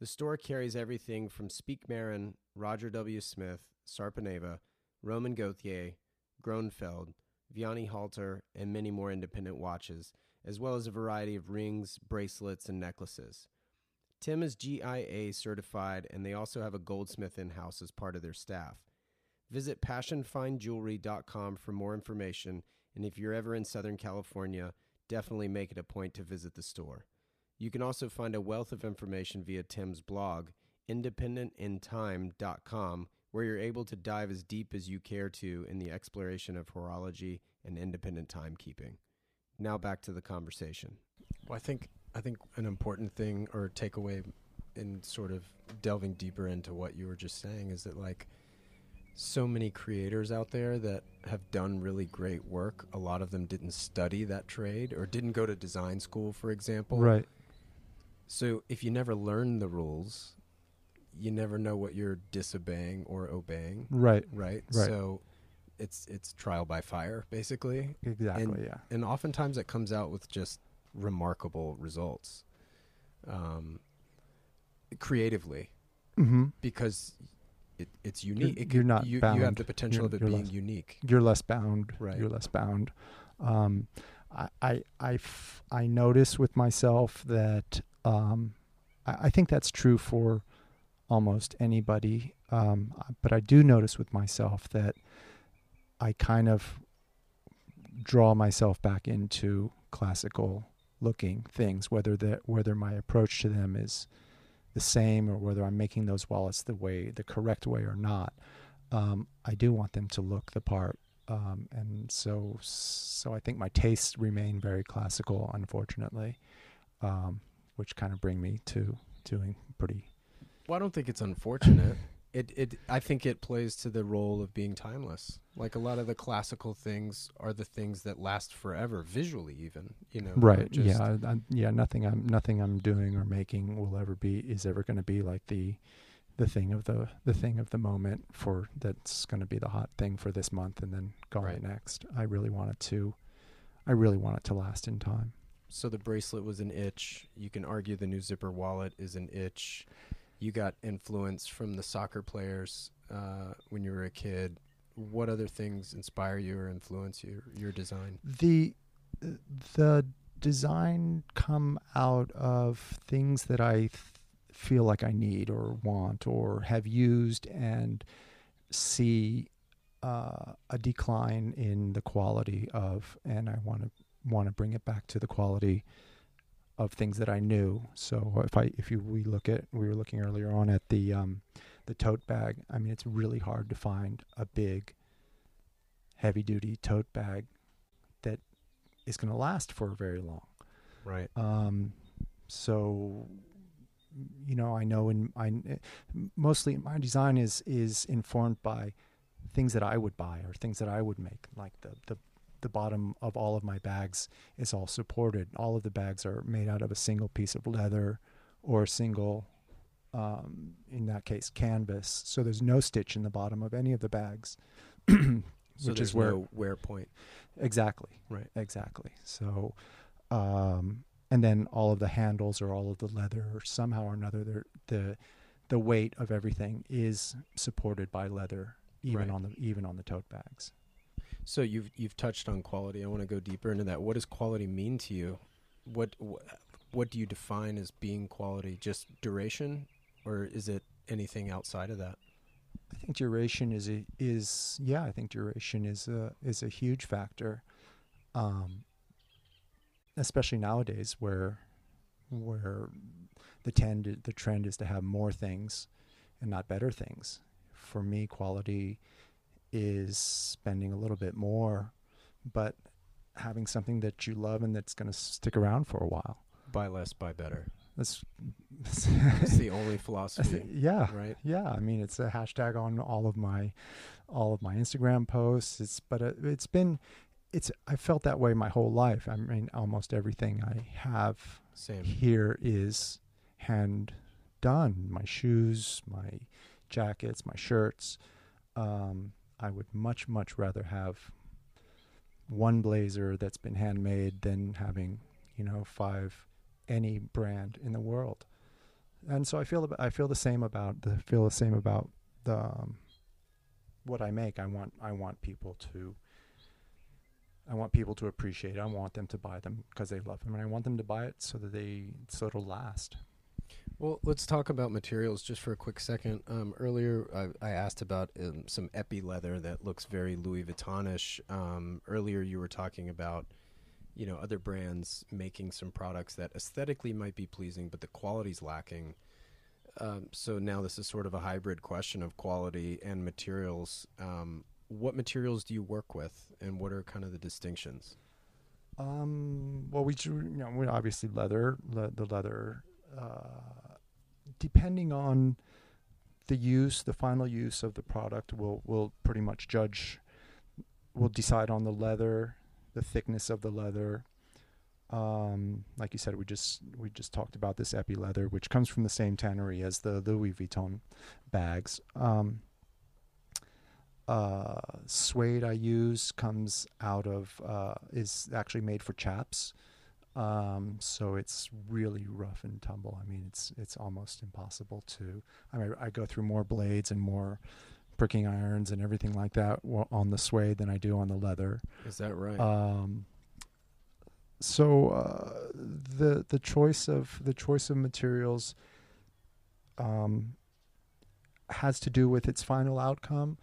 The store carries everything from Speake-Marin, Roger W. Smith, Sarpaneva, Romain Gauthier, Grönefeld, Vianney Halter, and many more independent watches – as well as a variety of rings, bracelets, and necklaces. Tim is GIA certified, and they also have a goldsmith in house as part of their staff. Visit passionfinejewelry.com for more information, and if you're ever in Southern California, definitely make it a point to visit the store. You can also find a wealth of information via Tim's blog, independentintime.com, where you're able to dive as deep as you care to in the exploration of horology and independent timekeeping now back to the conversation. Well, I think I think an important thing or takeaway in sort of delving deeper into what you were just saying is that like so many creators out there that have done really great work. A lot of them didn't study that trade or didn't go to design school, for example. Right. So if you never learn the rules, you never know what you're disobeying or obeying. Right. Right. Right. So it's it's trial by fire basically. Exactly. And, yeah. And oftentimes it comes out with just remarkable results, um, creatively, mm-hmm. because it, it's unique. You're, you're not you, bound. You have the potential you're, of it being less, unique. You're less bound. Right. You're less bound. Um, I, I, I, f- I notice with myself that um, I, I think that's true for almost anybody. Um, but I do notice with myself that I kind of draw myself back into classical looking things, whether that whether my approach to them is the same or whether I'm making those wallets the way the correct way or not. Um, I do want them to look the part, um, and so so I think my tastes remain very classical, unfortunately, um, which kind of bring me to doing pretty. Well, I don't think it's unfortunate it it I think it plays to the role of being timeless. Like a lot of the classical things are the things that last forever, visually even. You know, right? Yeah, I, yeah. Nothing I'm nothing I'm doing or making will ever be is ever going to be like the the thing of the the thing of the moment for that's going to be the hot thing for this month and then gone right. next. I really want it to, I really want it to last in time. So the bracelet was an itch. You can argue the new zipper wallet is an itch you got influence from the soccer players uh, when you were a kid. What other things inspire you or influence you, your design? The the design come out of things that I th- feel like I need or want or have used and see uh, a decline in the quality of, and I want to want to bring it back to the quality of things that I knew. So if I if you we look at we were looking earlier on at the um, the tote bag. I mean, it's really hard to find a big, heavy duty tote bag that is going to last for very long. Right. Um, so, you know, I know in I mostly my design is is informed by things that I would buy or things that I would make. Like the the the bottom of all of my bags is all supported. All of the bags are made out of a single piece of leather or a single, um, in that case, canvas. So there's no stitch in the bottom of any of the bags, so which is where no wear point. Exactly. Right. Exactly. So, um, and then all of the handles or all of the leather or somehow or another the the weight of everything is supported by leather even right. on the even on the tote bags so you've you've touched on quality. I want to go deeper into that. What does quality mean to you? What what, what do you define as being quality? Just duration or is it anything outside of that? I think duration is a, is yeah i think duration is a is a huge factor um, especially nowadays where where the trend the trend is to have more things and not better things. For me, quality is spending a little bit more, but having something that you love and that's going to stick around for a while. Buy less, buy better. That's, that's the only philosophy. Yeah. Right. Yeah. I mean, it's a hashtag on all of my, all of my Instagram posts. It's, but it, it's been, it's I felt that way my whole life. I mean, almost everything I have Same. here is hand done. My shoes, my jackets, my shirts. Um, I would much much rather have one blazer that's been handmade than having you know five any brand in the world. And so I feel I feel the same about the feel the same about the um, what I make. I want I want people to I want people to appreciate it. I want them to buy them because they love them, and I want them to buy it so that they so it'll last. Well, let's talk about materials just for a quick second. Um, earlier, I, I, asked about um, some epi leather that looks very Louis Vuittonish. Um, earlier, you were talking about, you know, other brands making some products that aesthetically might be pleasing, but the quality's lacking. Um, so now this is sort of a hybrid question of quality and materials. Um, what materials do you work with, and what are kind of the distinctions? Um, well, we you know we obviously leather le- the leather. Uh, depending on the use, the final use of the product will will pretty much judge. Will decide on the leather, the thickness of the leather. Um, like you said, we just we just talked about this epi leather, which comes from the same tannery as the Louis Vuitton bags. Um, uh, suede I use comes out of uh, is actually made for chaps, um, so it's really rough and tumble. I mean, it's it's almost impossible to. I mean, I go through more blades and more pricking irons and everything like that on the suede than I do on the leather. Is that right? Um, so uh, the the choice of the choice of materials um, has to do with its final outcome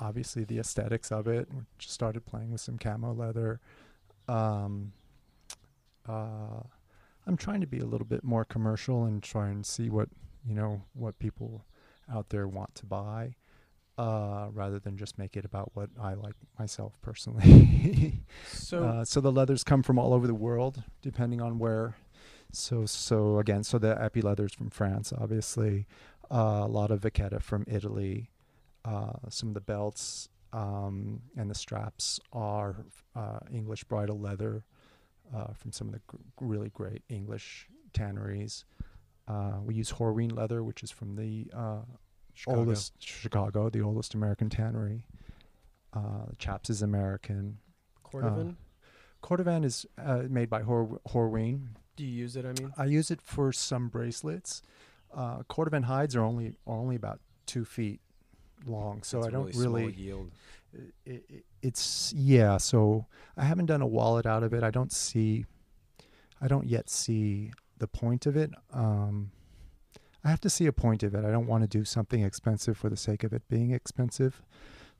obviously the aesthetics of it. We just started playing with some camo leather. Um, uh, I'm trying to be a little bit more commercial and try and see what you know what people out there want to buy, uh, rather than just make it about what I like myself personally. so, uh, so the leathers come from all over the world, depending on where. So, so again, so the epi leathers from France, obviously, uh, a lot of Vachetta from Italy. Uh, some of the belts um, and the straps are uh, English bridle leather uh, from some of the gr- really great English tanneries. Uh, we use Horween leather, which is from the uh, Chicago. oldest Chicago, the oldest American tannery. the chaps is American. Cordovan. Cordovan is made by Hor- Horween. Do you use it? I mean, I use it for some bracelets. Uh, Cordovan hides are only are only about two feet long, so I don't really, really yield. It, it, it's yeah. So I haven't done a wallet out of it. I don't see. I don't yet see the point of it. Um, I have to see a point of it. I don't want to do something expensive for the sake of it being expensive.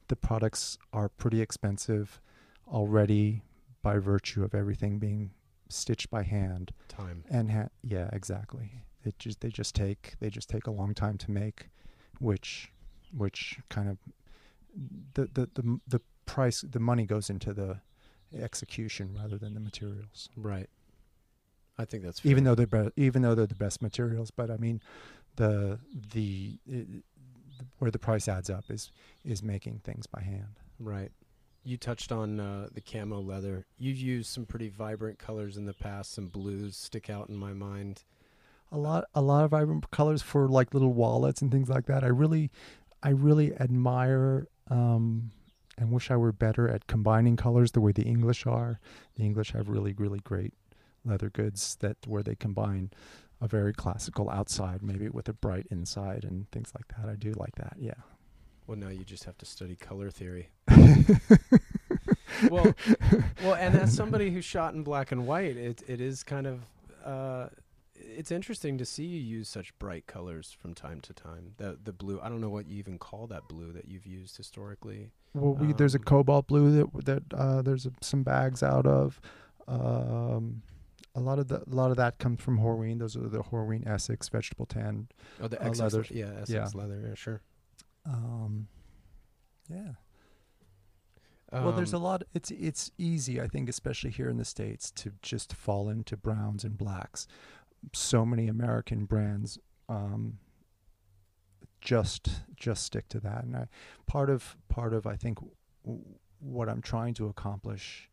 The products are pretty expensive already by virtue of everything being stitched by hand. Time. And ha- yeah, exactly. It just they just take they just take a long time to make which which kind of the the the, the price the money goes into the execution rather than the materials. Right. I think that's fair. even though they're be- even though they're the best materials. But I mean, the the it, where the price adds up is is making things by hand. right. You touched on uh, the camo leather. You've used some pretty vibrant colors in the past. Some blues stick out in my mind. A lot a lot of vibrant colors for like little wallets and things like that. I really I really admire um, and wish I were better at combining colors the way the English are. The English have really really great leather goods that where they combine a very classical outside maybe with a bright inside and things like that. I do like that. Yeah. Well, now you just have to study color theory. well, well, and as somebody who shot in black and white, it it is kind of uh, it's interesting to see you use such bright colors from time to time. The the blue, I don't know what you even call that blue that you've used historically. Well, we, there's a Um, cobalt blue that that uh, there's a, some bags out of. Um, a lot of the a lot of that comes from Horween. Those are the Horween Essex vegetable tan. Oh, the uh, Essex, leathers. yeah, Essex Yeah. leather, yeah, sure. Um, yeah. well, there's a Um, lot. It's it's easy, I think, especially here in the states, to just fall into browns and blacks. So many American brands um, just just stick to that, and I, part of part of I think w- what I'm trying to accomplish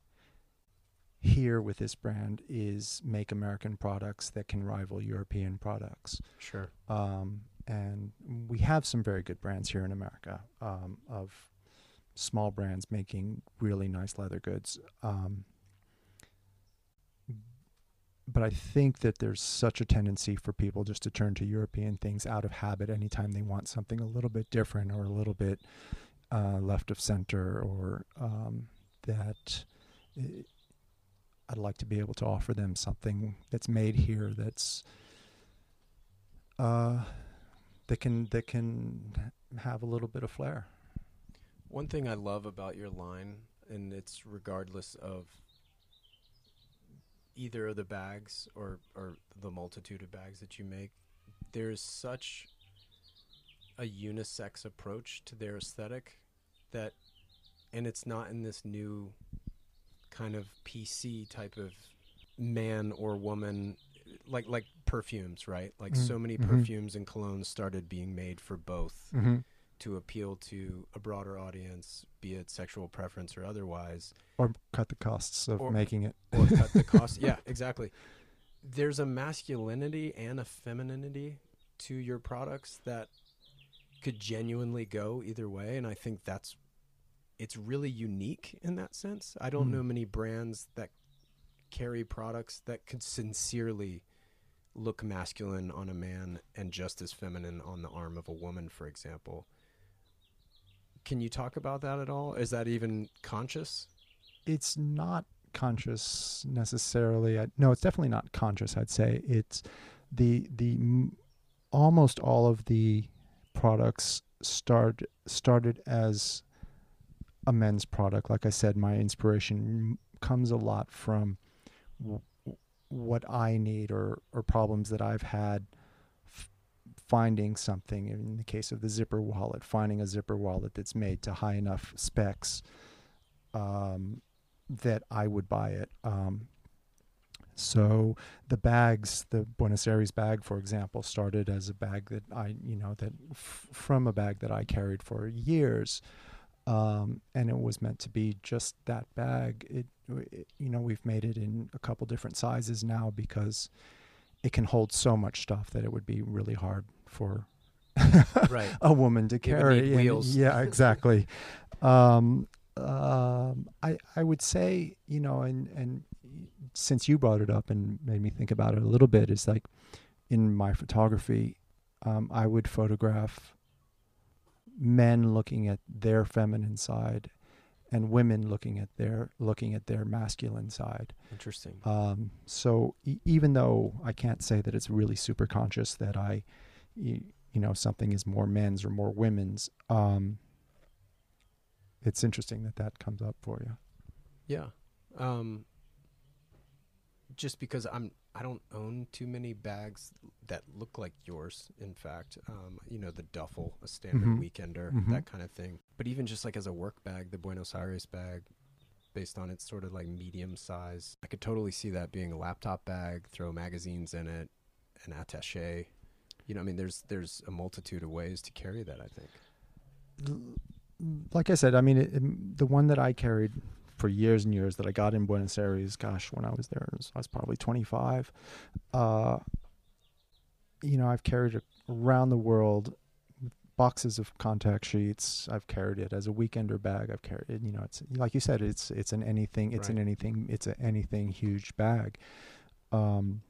here with this brand is make American products that can rival European products sure. um, and we have some very good brands here in America um, of small brands making really nice leather goods. Um, but I think that there's such a tendency for people just to turn to European things out of habit anytime they want something a little bit different or a little bit uh, left of center, or um, that i I'd like to be able to offer them something that's made here that's uh, that can that can have a little bit of flair. One thing I love about your line, and it's regardless of either of the bags or, or the multitude of bags that you make, there's such a unisex approach to their aesthetic that, and it's not in this new kind of PC type of man or woman, like like perfumes, right? Like Mm, so many mhm. perfumes and colognes started being made for both Mm-hmm. to appeal to a broader audience, be it sexual preference or otherwise, Or cut the costs of Or- making it. or cut the cost. Yeah, exactly. There's a masculinity and a femininity to your products that could genuinely go either way, and I think that's it's really unique in that sense. I don't Mm. know many brands that carry products that could sincerely look masculine on a man and just as feminine on the arm of a woman, for example. Can you talk about that at all? Is that even conscious? It's not conscious necessarily. No, it's definitely not conscious. I'd say it's the the almost all of the products start started as a men's product. Like I said, my inspiration comes a lot from what I need or or problems that I've had finding something in the case of the zipper wallet finding a zipper wallet that's made to high enough specs um, that I would buy it um, so the bags the Buenos Aires bag for example started as a bag that I you know that f- from a bag that I carried for years um, and it was meant to be just that bag. It, it, you know, we've made it in a couple different sizes now because it can hold so much stuff that it would be really hard for Right. a woman to carry. and- wheels. yeah, exactly. um, um, I I would say you know, and and since you brought it up and made me think about it a little bit, is like in my photography, um, I would photograph men looking at their feminine side and women looking at their looking at their masculine side Interesting. um, so e- even though I can't say that it's really super conscious that I, you, you know, something is more men's or more women's, um, it's interesting that that comes up for you. Yeah. Um, just because I'm I don't own too many bags that look like yours. In fact, um, you know, the duffel, a standard Mhm. weekender, Mhm. that kind of thing. But even just like as a work bag, the Buenos Aires bag, based on its sort of like medium size, I could totally see that being a laptop bag. Throw magazines in it, an attaché. You know, I mean, there's there's a multitude of ways to carry that. I think. like I said, I mean, it, it- the one that I carried for years and years that I got in Buenos Aires, gosh, when I was there, was, I was probably 25. Uh, you know, I've carried it around the world boxes of contact sheets. I've carried it as a weekender bag. I've carried it, you know, it's like you said, it's, it's an anything, it's an anything, it's an anything huge bag. Um,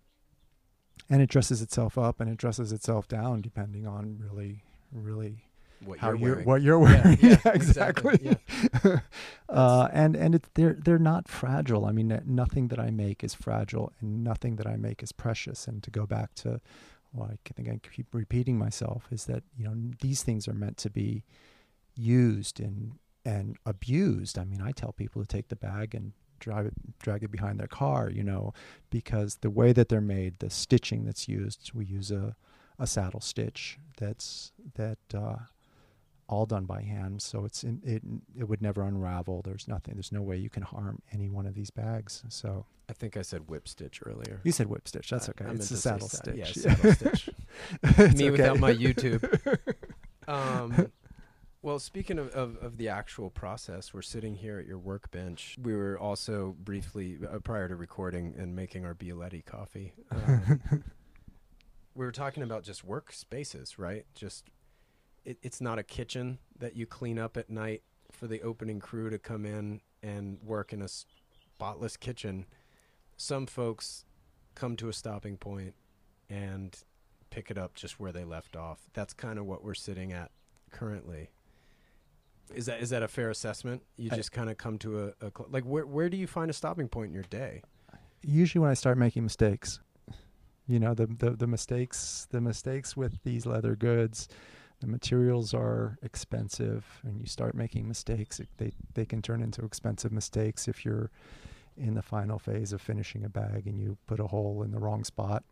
and it dresses itself up and it dresses itself down depending on really, really What how you're you're, wearing. what you're Yeah, wearing. yeah, Yeah, exactly, exactly. uh, and and it's they're they're not fragile. I mean, nothing that I make is fragile, and nothing that I make is precious. And to go back to, well, I think I keep repeating myself is that you know these things are meant to be used and and abused. I mean, I tell people to take the bag and drive it, drag it behind their car, you know, because the way that they're made, the stitching that's used, we use a a saddle stitch that's that uh, all done by hand, so it's in, it it would never unravel. There's nothing. There's no way you can harm any one of these bags. So I think I said whip stitch earlier. you said whip stitch. That's okay. I it's a saddle stitch. yeah, saddle stitch. Me okay. without my YouTube. Um, well, speaking of, of, of the actual process, we're sitting here at your workbench. We were also briefly, uh, prior to recording and making our Bialetti coffee, um, we were talking about just workspaces, right? Just it, it's not a kitchen that you clean up at night for the opening crew to come in and work in a spotless kitchen. Some folks come to a stopping point and pick it up just where they left off. That's kind of what we're sitting at currently. Is that is that a fair assessment? You just kind of come to a, a cl- like where where do you find a stopping point in your day? Usually, when I start making mistakes, you know, the, the the mistakes the mistakes with these leather goods, the materials are expensive, and you start making mistakes. They they can turn into expensive mistakes if you're in the final phase of finishing a bag and you put a hole in the wrong spot.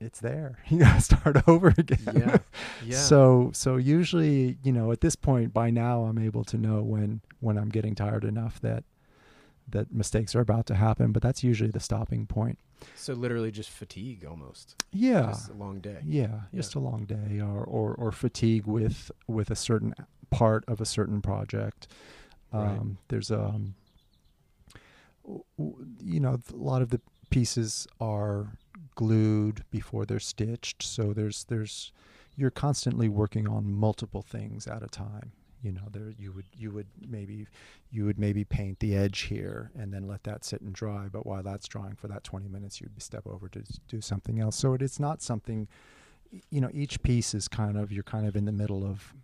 It's there. You gotta start over again. Yeah, yeah. So so usually, you know, at this point by now I'm able to know when when I'm getting tired enough that that mistakes are about to happen, but that's usually the stopping point. So literally just fatigue almost. Yeah. Just a long day. Yeah, just a long day or, or or fatigue with with a certain part of a certain project. Right. Um there's um w- w- you know, a lot of the pieces are glued before they're stitched, so there's there's you're constantly working on multiple things at a time. You know, there you would you would maybe you would maybe paint the edge here and then let that sit and dry. But while that's drying for that 20 minutes, you'd step over to do something else. So it is not something. You know, each piece is kind of you're kind of in the middle of.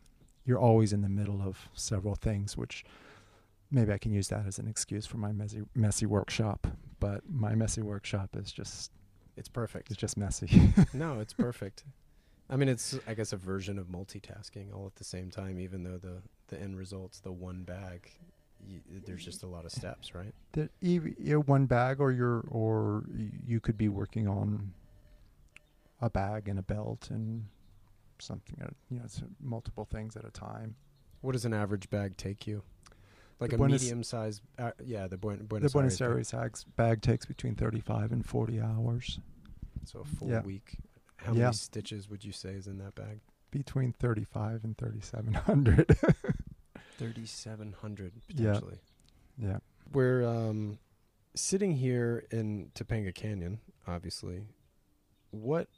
You're always in the middle of several things, which maybe I can use that as an excuse for my messy messy workshop. But my messy workshop is just It's perfect. it's just messy. no, it's perfect. I mean, it's I guess a version of multitasking all at the same time. Even though the the end result's the one bag, y there's just a lot of steps, right? that you know, one bag or you're or you could be working on a bag and a belt and something uh, you know it's multiple things at a time What does an average bag take you? Like The a Buenos- medium size, uh, yeah, the Buen- Buenos, the Buenos. Aires bags, bag takes between 35 and 40 hours So a full Yeah. week. How Yeah. many stitches would you say is in that bag? between 35 and 3700 Thirty seven hundred Yeah. potentially. yeah We're um, sitting here in Topanga Canyon, obviously. What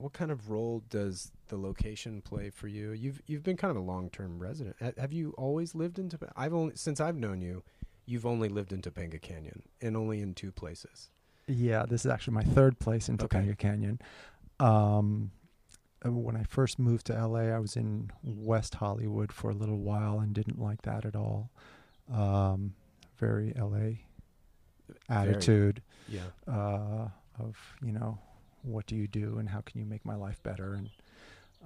what kind of role does the location play for you? You've you've been kind of a long term resident. Have you always lived in Topanga? I've only since I've known you, you've only lived in Topanga Canyon and only in two places. yeah this is actually my third place in Okay. Topanga Canyon um uh, when I first moved to LA I was in West Hollywood for a little while and didn't like that at all um very LA attitude Yeah. uh, of you know what do you do and how can you make my life better and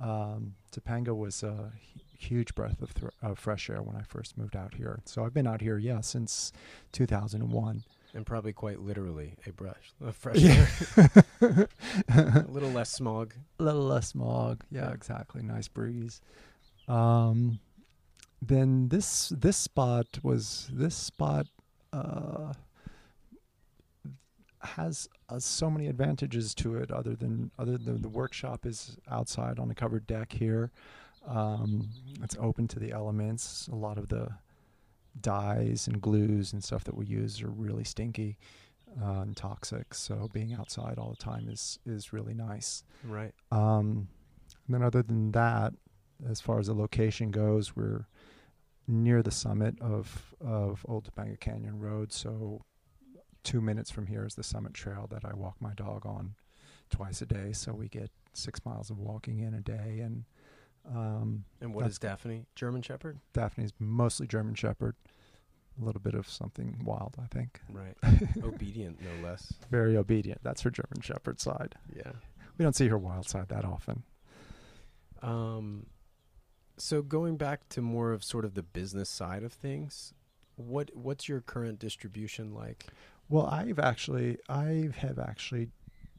um, Topanga was a huge breath of, thr of fresh air when I first moved out here. So I've been out here, yeah, since 2001. And probably quite literally a brush, a fresh yeah. a little less smog. A little less smog. Yeah, yeah. exactly. Nice breeze. Um, then this this spot was this spot uh, has uh, so many advantages to it. Other than other than the workshop is outside on a covered deck here. Um, it's open to the elements. A lot of the dyes and glues and stuff that we use are really stinky uh, and toxic. So being outside all the time is is really nice. Right. Um, and then other than that, as far as the location goes, we're near the summit of of Old Topanga Canyon Road. So two minutes from here is the summit trail that I walk my dog on twice a day. So we get six miles of walking in a day and um, and what is Daphne? German Shepherd? Daphne's mostly German Shepherd. A little bit of something wild, I think. Right. obedient, no less. Very obedient. That's her German Shepherd side. Yeah. We don't see her wild side that often. Um, so going back to more of sort of the business side of things, what what's your current distribution like? Well, I've actually I have actually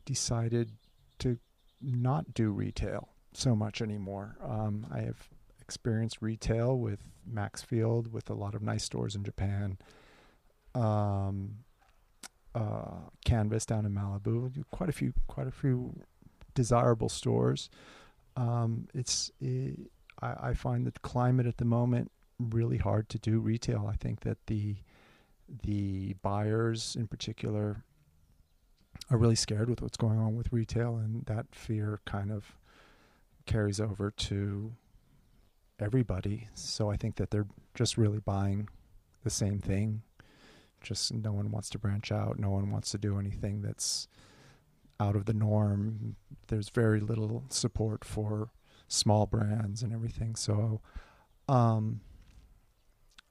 decided to not do retail so much anymore. Um, I have experienced retail with Maxfield, with a lot of nice stores in Japan. Um, uh, Canvas down in Malibu, quite a few, quite a few desirable stores. Um, it's it, I, I find the climate at the moment really hard to do retail. I think that the the buyers in particular are really scared with what's going on with retail, and that fear kind of carries over to everybody. So I think that they're just really buying the same thing. Just no one wants to branch out. No one wants to do anything that's out of the norm. There's very little support for small brands and everything. So, um,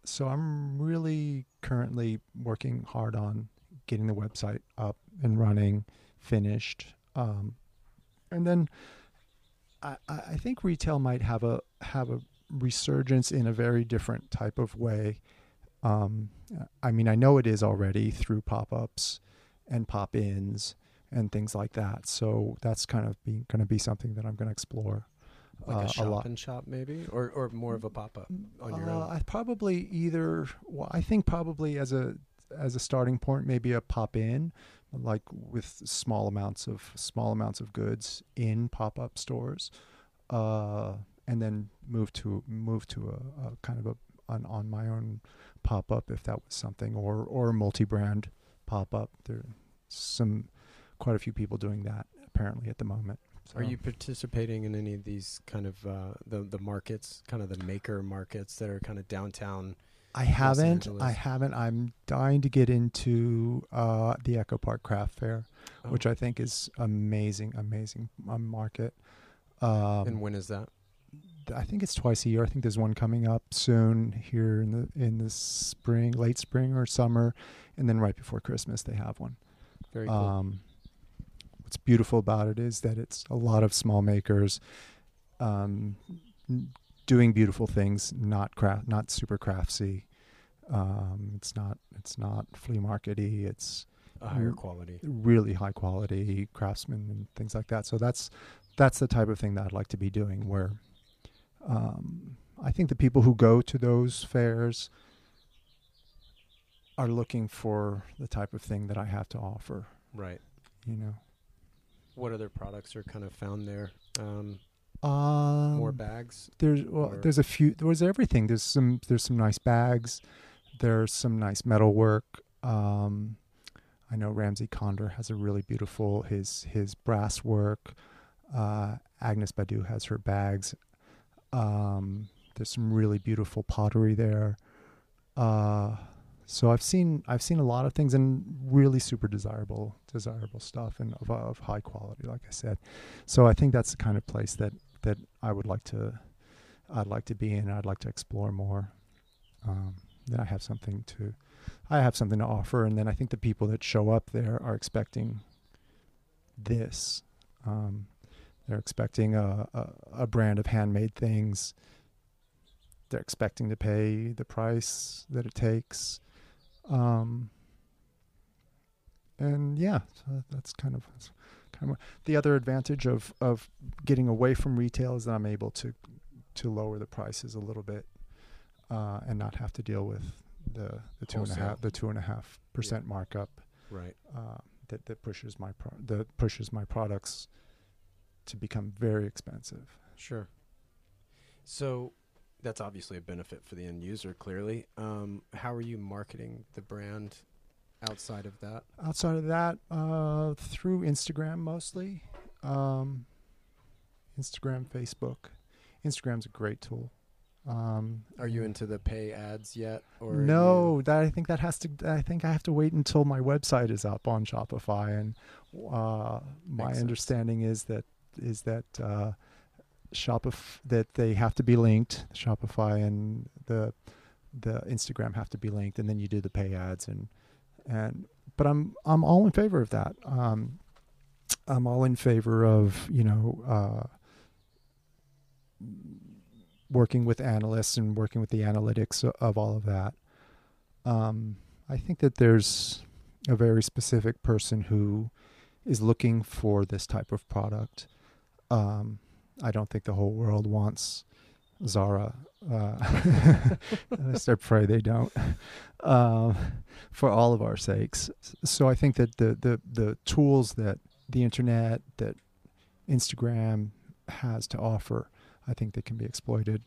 so I'm really currently working hard on getting the website up and running, finished, um, and then I, I think retail might have a have a resurgence in a very different type of way. Um, I mean, I know it is already through pop ups and pop ins and things like that. So that's kind of going to be something that I'm going to explore. Like uh, a shop a and shop, maybe, or or more of a pop up on your uh, own. I probably either. Well, I think probably as a as a starting point, maybe a pop in, like with small amounts of small amounts of goods in pop up stores, uh, and then move to move to a, a kind of a on, on my own pop up if that was something, or or multi brand pop up. There's some quite a few people doing that apparently at the moment. So. Are you participating in any of these kind of uh, the the markets, kind of the maker markets that are kind of downtown? I haven't. I haven't. I'm dying to get into uh, the Echo Park Craft Fair, oh. which I think is amazing, amazing um, market. Um, and when is that? I think it's twice a year. I think there's one coming up soon here in the in the spring, late spring or summer, and then right before Christmas they have one. Very cool. Um, what's beautiful about it is that it's a lot of small makers um, doing beautiful things, not craft, not super craftsy. Um, it's not it's not flea markety. It's a higher quality, really high quality craftsmen and things like that. So that's that's the type of thing that I'd like to be doing. Where um, I think the people who go to those fairs are looking for the type of thing that I have to offer. Right. You know what other products are kind of found there? Um, um, more bags. There's well, or? there's a few. There's everything. There's some. There's some nice bags. There's some nice metal work. Um, I know Ramsey Condor has a really beautiful his his brass work. Uh, Agnes Badu has her bags. Um, there's some really beautiful pottery there. Uh, so I've seen I've seen a lot of things and really super desirable desirable stuff and of, of high quality, like I said. So I think that's the kind of place that that I would like to I'd like to be in. I'd like to explore more. Um, then I have something to I have something to offer, and then I think the people that show up there are expecting this. Um, they're expecting a, a, a brand of handmade things. They're expecting to pay the price that it takes um, and yeah, so that's kind of that's kind of the other advantage of of getting away from retail is that I'm able to to lower the prices a little bit uh, and not have to deal with the the two and a half the two and a half percent yeah. markup. Right. Uh, that that pushes my pro- that pushes my products to become very expensive. Sure. So that's obviously a benefit for the end user. Clearly, um, how are you marketing the brand outside of that? Outside of that, uh, through Instagram mostly. Um, Instagram, Facebook. Instagram's a great tool. Um, Are you into the pay ads yet? Or no, that I think that has to. I think I have to wait until my website is up on Shopify, and uh, my Makes understanding is that is that uh, Shopify that they have to be linked. Shopify and the the Instagram have to be linked, and then you do the pay ads and and. But I'm I'm all in favor of that. Um, I'm all in favor of you know. Uh, working with analysts and working with the analytics of all of that. Um, I think that there's a very specific person who is looking for this type of product. Um, I don't think the whole world wants Zara. Uh, I pray they don't. Uh, for all of our sakes. So I think that the, the the tools that the internet, that Instagram has to offer I think they can be exploited,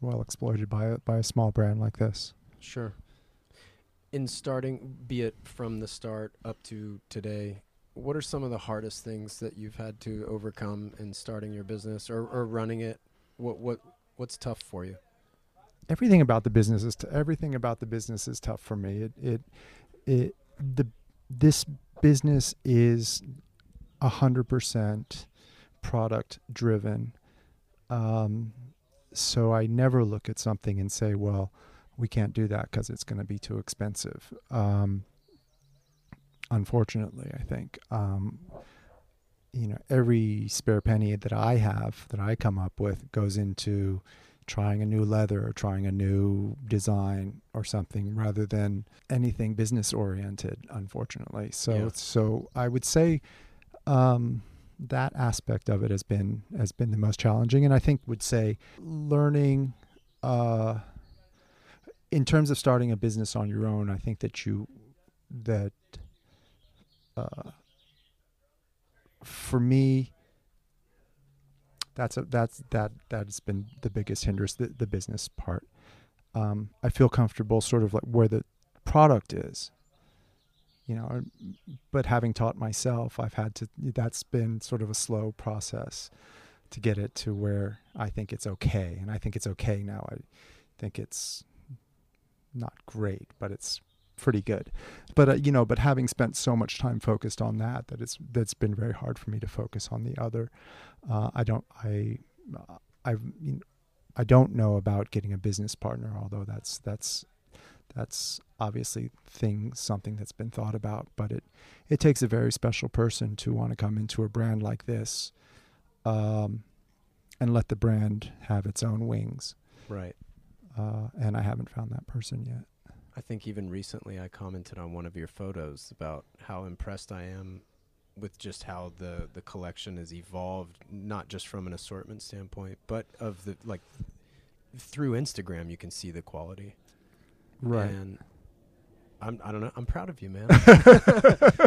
well exploited by a, by a small brand like this. Sure. In starting, be it from the start up to today, what are some of the hardest things that you've had to overcome in starting your business or, or running it? What what what's tough for you? Everything about the business is t- everything about the business is tough for me. It it it the this business is a hundred percent product driven um, so I never look at something and say, well, we can't do that because it's going to be too expensive. Um, unfortunately, I think. Um, you know, every spare penny that I have that I come up with goes into trying a new leather or trying a new design or something rather than anything business oriented, unfortunately. So, yeah. so I would say, um, that aspect of it has been has been the most challenging, and I think would say learning. Uh, in terms of starting a business on your own, I think that you that for me that's a, that's that that's been the biggest hindrance the, the business part. Um, i feel comfortable sort of like where the product is you know but having taught myself i've had to that's been sort of a slow process to get it to where i think it's okay. And i think it's okay now. I think it's not great but it's pretty good. But uh, you know but having spent so much time focused on that that it's that's been very hard for me to focus on the other. Uh, i don't i i you know, I don't know about getting a business partner although that's that's that's obviously thing something that's been thought about but it it takes a very special person to want to come into a brand like this um, and let the brand have its own wings. Right. Uh, and i haven't found that person yet i think even recently i commented on one of your photos about how impressed i am with just how the the collection has evolved not just from an assortment standpoint but of the like through instagram you can see the quality Right. And I'm I don't know. I'm proud of you, man.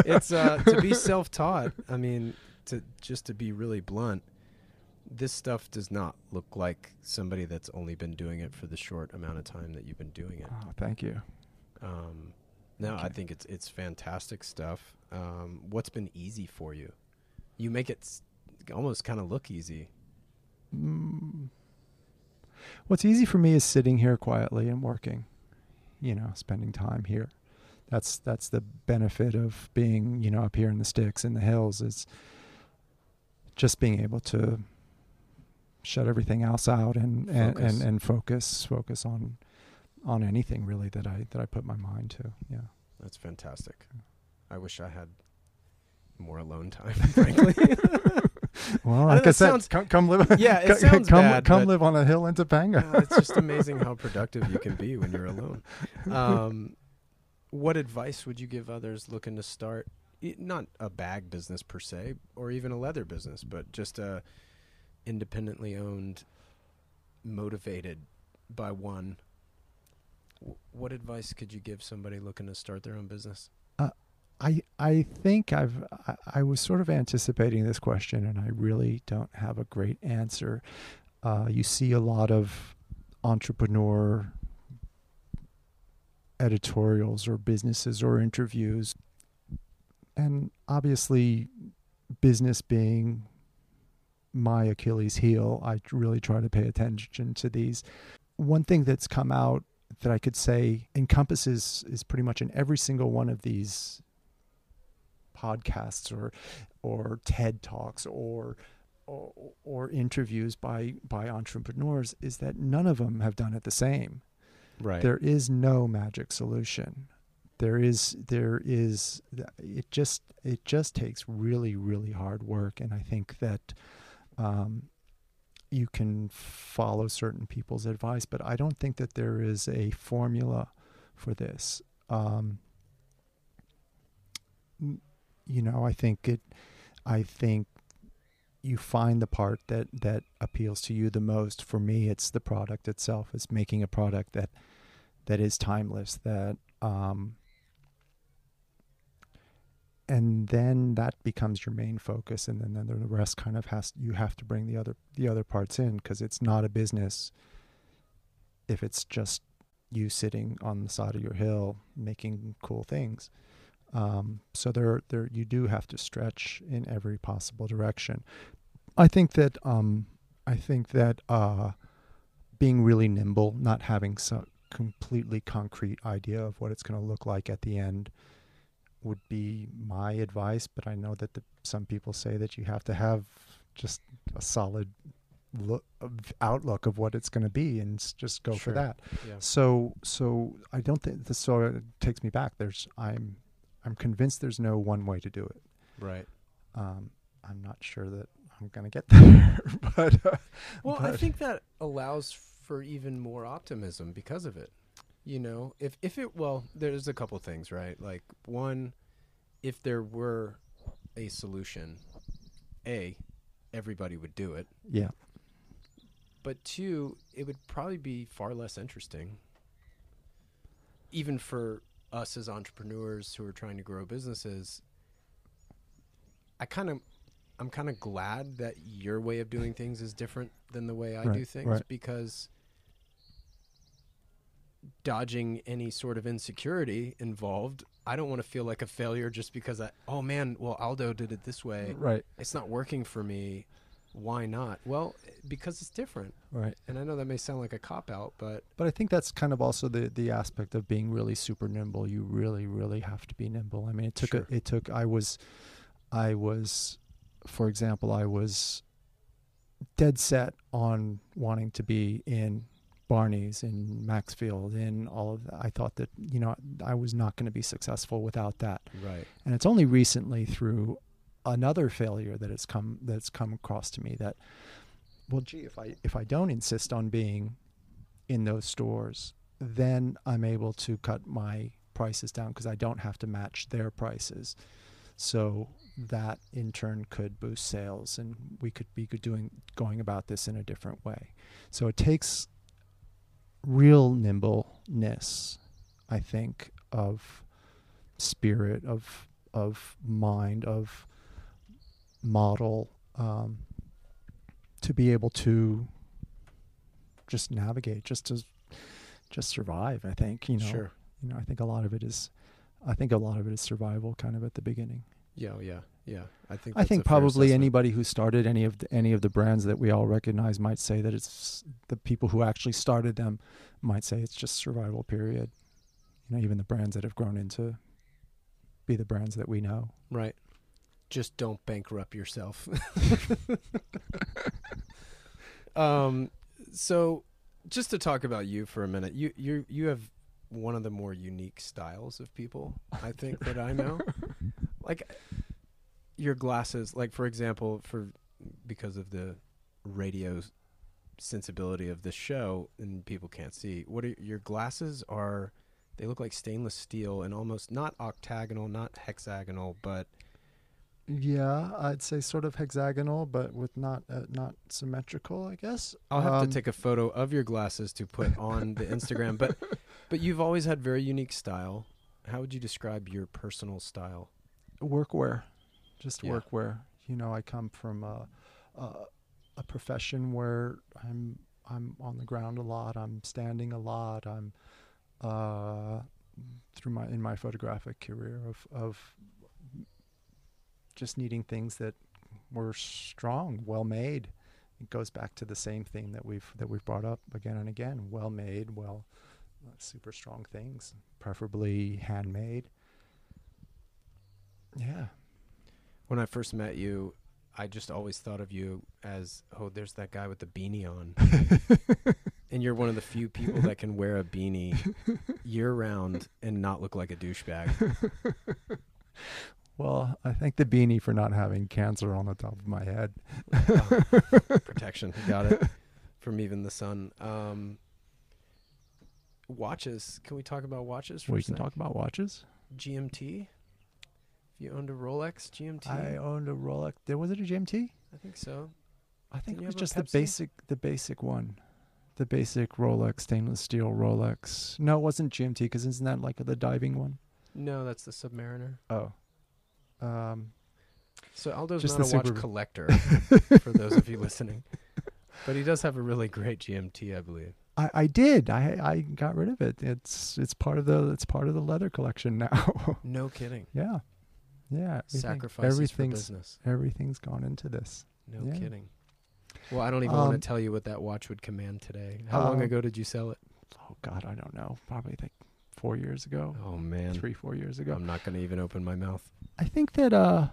it's uh, to be self-taught. I mean, to just to be really blunt, this stuff does not look like somebody that's only been doing it for the short amount of time that you've been doing it. Oh, thank you. Um, no, okay. I think it's it's fantastic stuff. Um, what's been easy for you? You make it s- almost kind of look easy. Mm. What's easy for me is sitting here quietly and working you know, spending time here. That's that's the benefit of being, you know, up here in the sticks in the hills is just being able to shut everything else out and and, and, and focus focus on on anything really that I that I put my mind to. Yeah. That's fantastic. I wish I had more alone time, frankly. well, like I, I said, sounds, come, come live. Yeah, it sounds come, bad, come live on a hill in Topanga. uh, it's just amazing how productive you can be when you're alone. Um, what advice would you give others looking to start not a bag business per se, or even a leather business, but just a independently owned, motivated by one. What advice could you give somebody looking to start their own business? Uh, I I think I've I, I, was sort of anticipating this question, and I really don't have a great answer. Uh, you see a lot of entrepreneur editorials or businesses or interviews, and obviously, business being my Achilles heel, I really try to pay attention to these. One thing that's come out that I could say encompasses is pretty much in every single one of these podcasts or or TED talks or, or or, interviews by by entrepreneurs is that none of them have done it the same. Right. There is no magic solution. There is there is it just it just takes really really hard work and I think that um, you can follow certain people's advice, but I don't think that there is a formula for this. Um, you know, I think it. I think you find the part that that appeals to you the most. For me, it's the product itself. It's making a product that that is timeless. That um, and then that becomes your main focus and then, then the rest kind of has you have to bring the other the other parts in because it's not a business if it's just you sitting on the side of your hill making cool things. Um, so there there you do have to stretch in every possible direction. I think that um, i think that uh, being really nimble not having some completely concrete idea of what it's going to look like at the end would be my advice, but I know that the, some people say that you have to have just a solid look outlook of what it's going to be and just go sure. for that. Yeah. So so I don't think this so it takes me back. There's I'm I'm convinced there's no one way to do it. Right. Um, I'm not sure that I'm going to get there, but uh, well, but I think that allows for even more optimism because of it you know if if it well there's a couple things right? Like one if there were a solution a everybody would do it. Yeah. But two it would probably be far less interesting even for us as entrepreneurs who are trying to grow businesses. I kind of i'm kind of glad that your way of doing things is different than the way i right, do things right. because dodging any sort of insecurity involved. I don't want to feel like a failure just because I, oh man, well, Aldo did it this way. Right. It's not working for me. Why not? Well, because it's different. Right. And I know that may sound like a cop out, but but I think that's kind of also the the aspect of being really super nimble. You really really have to be nimble. I mean, it took sure. a, it took I was I was for example, I was dead set on wanting to be in Barney's in Maxfield in all of that. I thought that you know I was not going to be successful without that. Right. And it's only recently through another failure that has come that's come across to me that well gee if I if I don't insist on being in those stores then I'm able to cut my prices down because I don't have to match their prices. So that in turn could boost sales and we could be doing going about this in a different way. So it takes real nimbleness, I think, of spirit, of of mind, of model, um, to be able to just navigate, just to just survive. I think you know. Sure. You know, I think a lot of it is, I think a lot of it is survival, kind of at the beginning. Yeah, oh, yeah, yeah. I think I think probably anybody who started any of the, any of the brands that we all recognize might say that it's the people who actually started them might say it's just survival period. You know, even the brands that have grown into be the brands that we know. Right. Just don't bankrupt yourself. um so just to talk about you for a minute. You you you have one of the more unique styles of people I think that I know. like your glasses, like for example, for because of the radio sensibility of the show and people can't see, what are your glasses are They look like stainless steel and almost not octagonal, not hexagonal, but Yeah, I'd say sort of hexagonal, but with not uh, not symmetrical. I guess. I'll have Um, to take a photo of your glasses to put on the Instagram. But but you've always had very unique style. How would you describe your personal style? workwear, just Yeah. workwear. You know, I come from a, a a profession where I'm I'm on the ground a lot. I'm standing a lot. I'm uh, through my in my photographic career of of just needing things that were strong, well made. It goes back to the same theme that we've that we've brought up again and again. Well made, well, uh, super strong things, preferably handmade. Yeah. When I first met you, I just always thought of you as, oh, there's that guy with the beanie on. and you're one of the few people that can wear a beanie year round and not look like a douchebag. Well, I thank the beanie for not having cancer on the top of my head. Oh, protection. Got it. From even the sun. Um, watches. Can we talk about watches for We can talk about watches. GMT. You owned a Rolex GMT, I owned a Rolex. There was it a GMT? I think so. I think Didn't it was just the basic, the basic one, the basic Rolex stainless steel Rolex. No, it wasn't GMT because isn't that like the diving one? No, that's the Submariner. Oh, um, So Aldo's Just not a watch collector, for those of you listening. But he does have a really great GMT, I believe. I, I did. I I got rid of it. It's it's part of the it's part of the leather collection now. No kidding. yeah, yeah. everything- Sacrifices for everything's business. everything's gone into this. No yeah. kidding. Well, I don't even want Um, to tell you what that watch would command today. How long um, ago did you sell it? Oh God, I don't know. Probably like four years ago, Oh man, three four years ago. I'm not going to even open my mouth. I think that uh,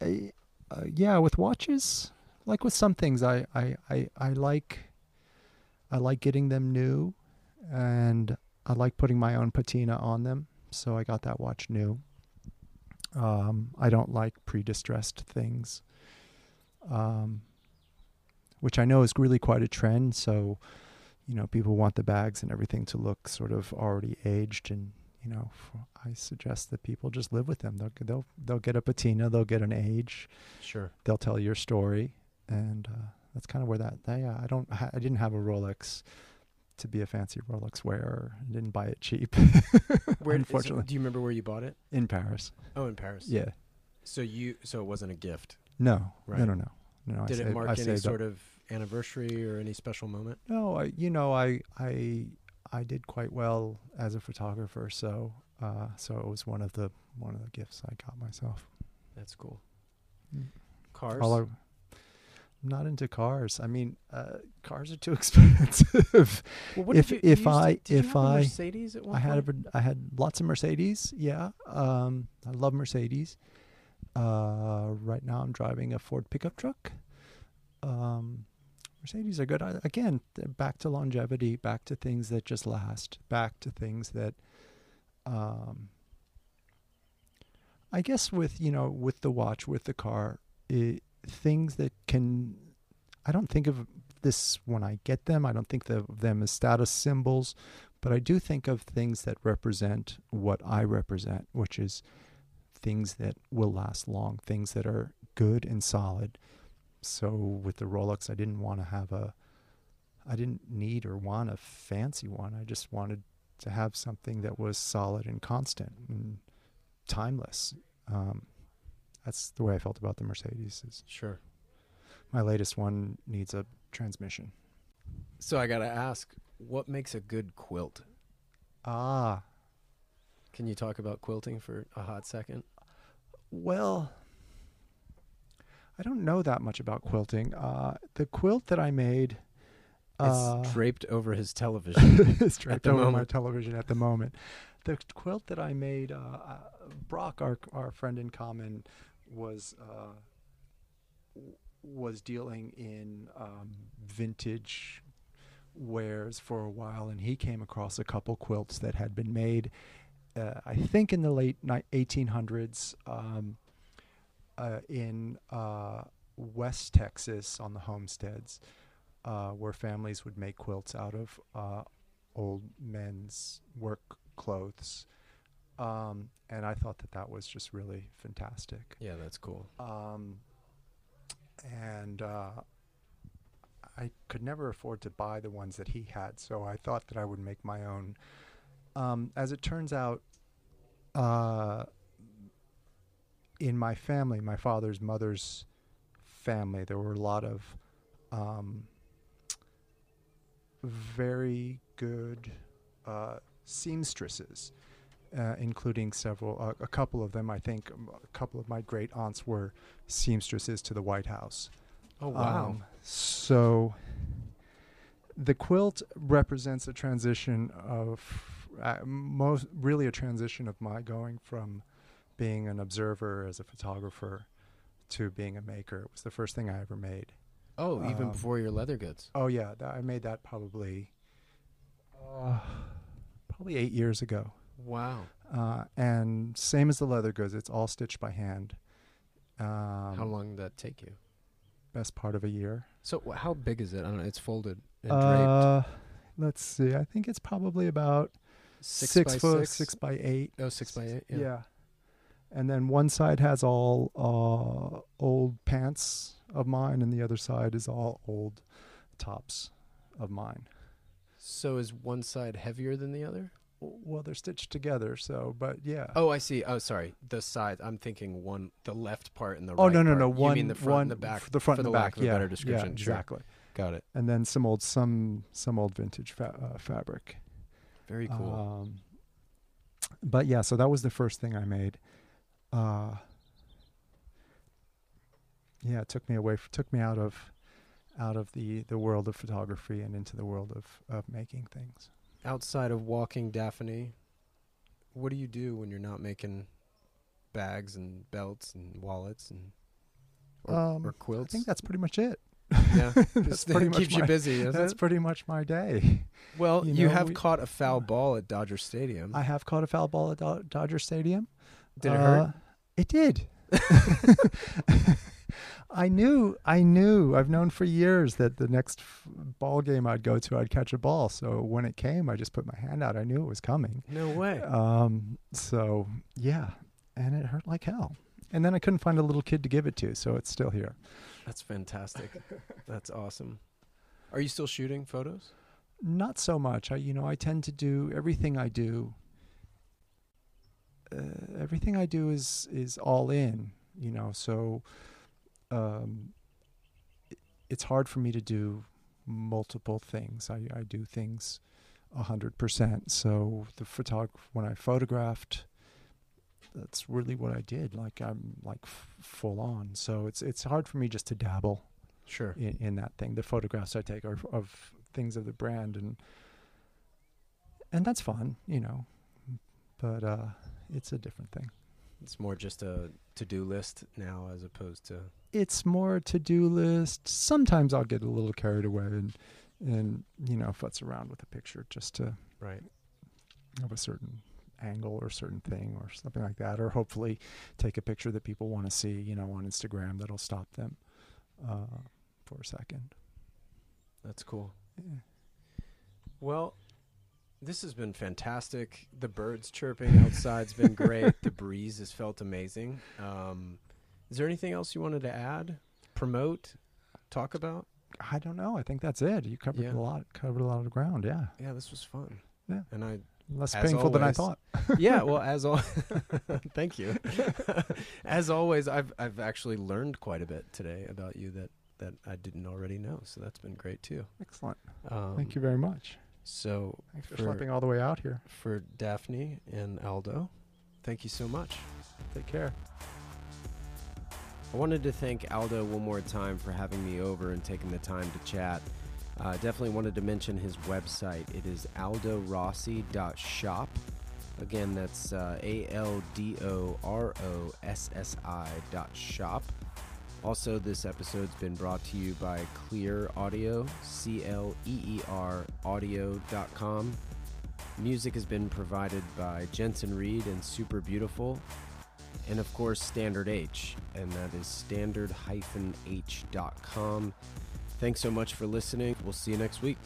I, uh, yeah, with watches, like with some things, I, I, I, I like, I like getting them new, and I like putting my own patina on them. So I got that watch new. Um, I don't like pre-distressed things, um, which I know is really quite a trend. So, you know, people want the bags and everything to look sort of already aged and you know, I suggest that people just live with them. They'll they'll they'll get a patina, they'll get an age, Sure. they'll tell your story, and uh, that's kind of where that. that yeah, I don't. I didn't have a Rolex to be a fancy Rolex wearer. I didn't buy it cheap. Where is it- unfortunately, do you remember where you bought it? in Paris. Oh, in Paris. Yeah. So you so it wasn't a gift. No. Right. No. No. No. No. Did I it saved, mark I any saved up- sort of anniversary or any special moment? No, I you know I I I did quite well as a photographer, so uh, so it was one of the one of the gifts I got myself. That's cool. Mm. Cars. All I, I'm not into cars. I mean, uh, cars are too expensive. well, what if- you, if you I- if I- Mercedes at one I had point? a, I had lots of Mercedes. Yeah, um, I love Mercedes. Uh, right now, I'm driving a Ford pickup truck. Um, Mercedes are good. I, again, back to longevity, back to things that just last, back to things that. Um, I guess with you know with the watch with the car, i things that. I don't think of this when I get them. I don't think of them as status symbols, but I do think of things that represent what I represent, which is things that will last long, things that are good and solid. So with the Rolex, I didn't want to have a, I didn't need or want a fancy one. I just wanted to have something that was solid and constant and timeless. Um, that's the way I felt about the Mercedes. Sure. My latest one needs a transmission. So I got to ask, what makes a good quilt? Ah, Can you talk about quilting for a hot second? Well, I don't know that much about quilting. Uh, the quilt that I made uh, it's draped over his television. is draped over my television at the moment. The quilt that I made, uh, uh, Brock, our our friend in common, was uh, was dealing in um, vintage wares for a while, and he came across a couple quilts that had been made, uh, I think, in the late ni- 1800s, um, uh, in uh, West Texas on the homesteads, uh, where families would make quilts out of uh, old men's work clothes. Um, and I thought that that was just really fantastic. Yeah, that's cool. Um, and uh, I could never afford to buy the ones that he had, so I thought that I would make my own. Um, as it turns out, uh, in my family, my father's mother's family, there were a lot of um, very good uh, seamstresses, uh, including several, uh, a couple of them. I think um, a couple of my great aunts were seamstresses to the White House. Oh wow! Um, so the quilt represents a transition of uh, most really a transition of my going from being an observer as a photographer to being a maker. It was the first thing I ever made. oh, even um, before your leather goods. Oh yeah, tha- I made that probably uh, probably eight years ago. Wow. Uh, and same as the leather goods, it's all stitched by hand. Um, How long did that take you? Best part of a year. So wh- how big is it? I don't know. It's folded and draped. Uh, let's see. I think it's probably about Six, six, by foot, six? six by eight. Oh, six by eight. Yeah. Yeah. And then one side has all uh, old pants of mine, and the other side is all old tops of mine. So is one side heavier than the other? Well, they're stitched together, so but yeah. Oh, I see. Oh, sorry. The side. I'm thinking one, the left part and the right. Oh right no no part. no! You One mean the front one and the back? the front and the back. yeah, better description. Yeah, Sure. exactly. Got it. And then some old some some old vintage fa- uh, fabric. Very cool. Um, but yeah, so that was the first thing I made. Uh, yeah, it took me away, f- took me out of, out of the the world of photography and into the world of of making things. Outside of walking Daphne, what do you do when you're not making bags and belts and wallets and or, Um, or I think that's pretty much it. yeah. that's pretty much keeps you busy. That's it? pretty much my day. Well, you you, know, have we- caught a foul ball at Dodger Stadium. I have caught a foul ball at Do- Dodger Stadium. Did it hurt? Uh, It did. I knew, I knew, I've known for years that the next f- ball game I'd go to, I'd catch a ball. So when it came, I just put my hand out. I knew it was coming. No way. Um, so yeah, and it hurt like hell. And then I couldn't find a little kid to give it to, so it's still here. That's fantastic. That's awesome. Are you still shooting photos? Not so much. I, you know, I tend to do everything I do. Uh, everything I do is is all in. You know, so um, it's hard for me to do multiple things. I, I do things a hundred percent. So the photog when I photographed, that's really what I did. Like I'm like f- full on. So it's it's hard for me just to dabble Sure. in, in that thing. The photographs I take are of things of the brand, and and that's fun, you know. But uh, it's a different thing. It's more just a to-do list now as opposed to It's more to do list. Sometimes I'll get a little carried away and and you know futz around with a picture just to right. of a certain angle or certain thing or something like that, or hopefully take a picture that people want to see, you know, on Instagram that'll stop them uh, for a second. That's cool. Yeah. Well, this has been fantastic. The birds chirping outside's been great. The breeze has felt amazing. Um, is there anything else you wanted to add, promote, talk about? I don't know. I think that's it. You covered Yeah. a lot. Covered a lot of ground. Yeah, Yeah, this was fun. Yeah. and I less painful than I thought. yeah, well, as al- thank you. as always, I've I've actually learned quite a bit today about you that that I didn't already know. So that's been great too. Excellent. Um, Thank you very much. So Thanks for, for- schlepping all the way out here. for Daphne and Aldo, thank you so much. Take care. I wanted to thank Aldo one more time for having me over and taking the time to chat. Uh, definitely wanted to mention his website. It is aldorossi.shop. Again, that's uh, A L D O R O S S I dot shop. Also, this episode's been brought to you by Cleer Audio, C L E E R audio.com. Music has been provided by Jensen Reed and Super Beautiful, and of course, Standard H, and that is standard h.com. Thanks so much for listening. We'll see you next week.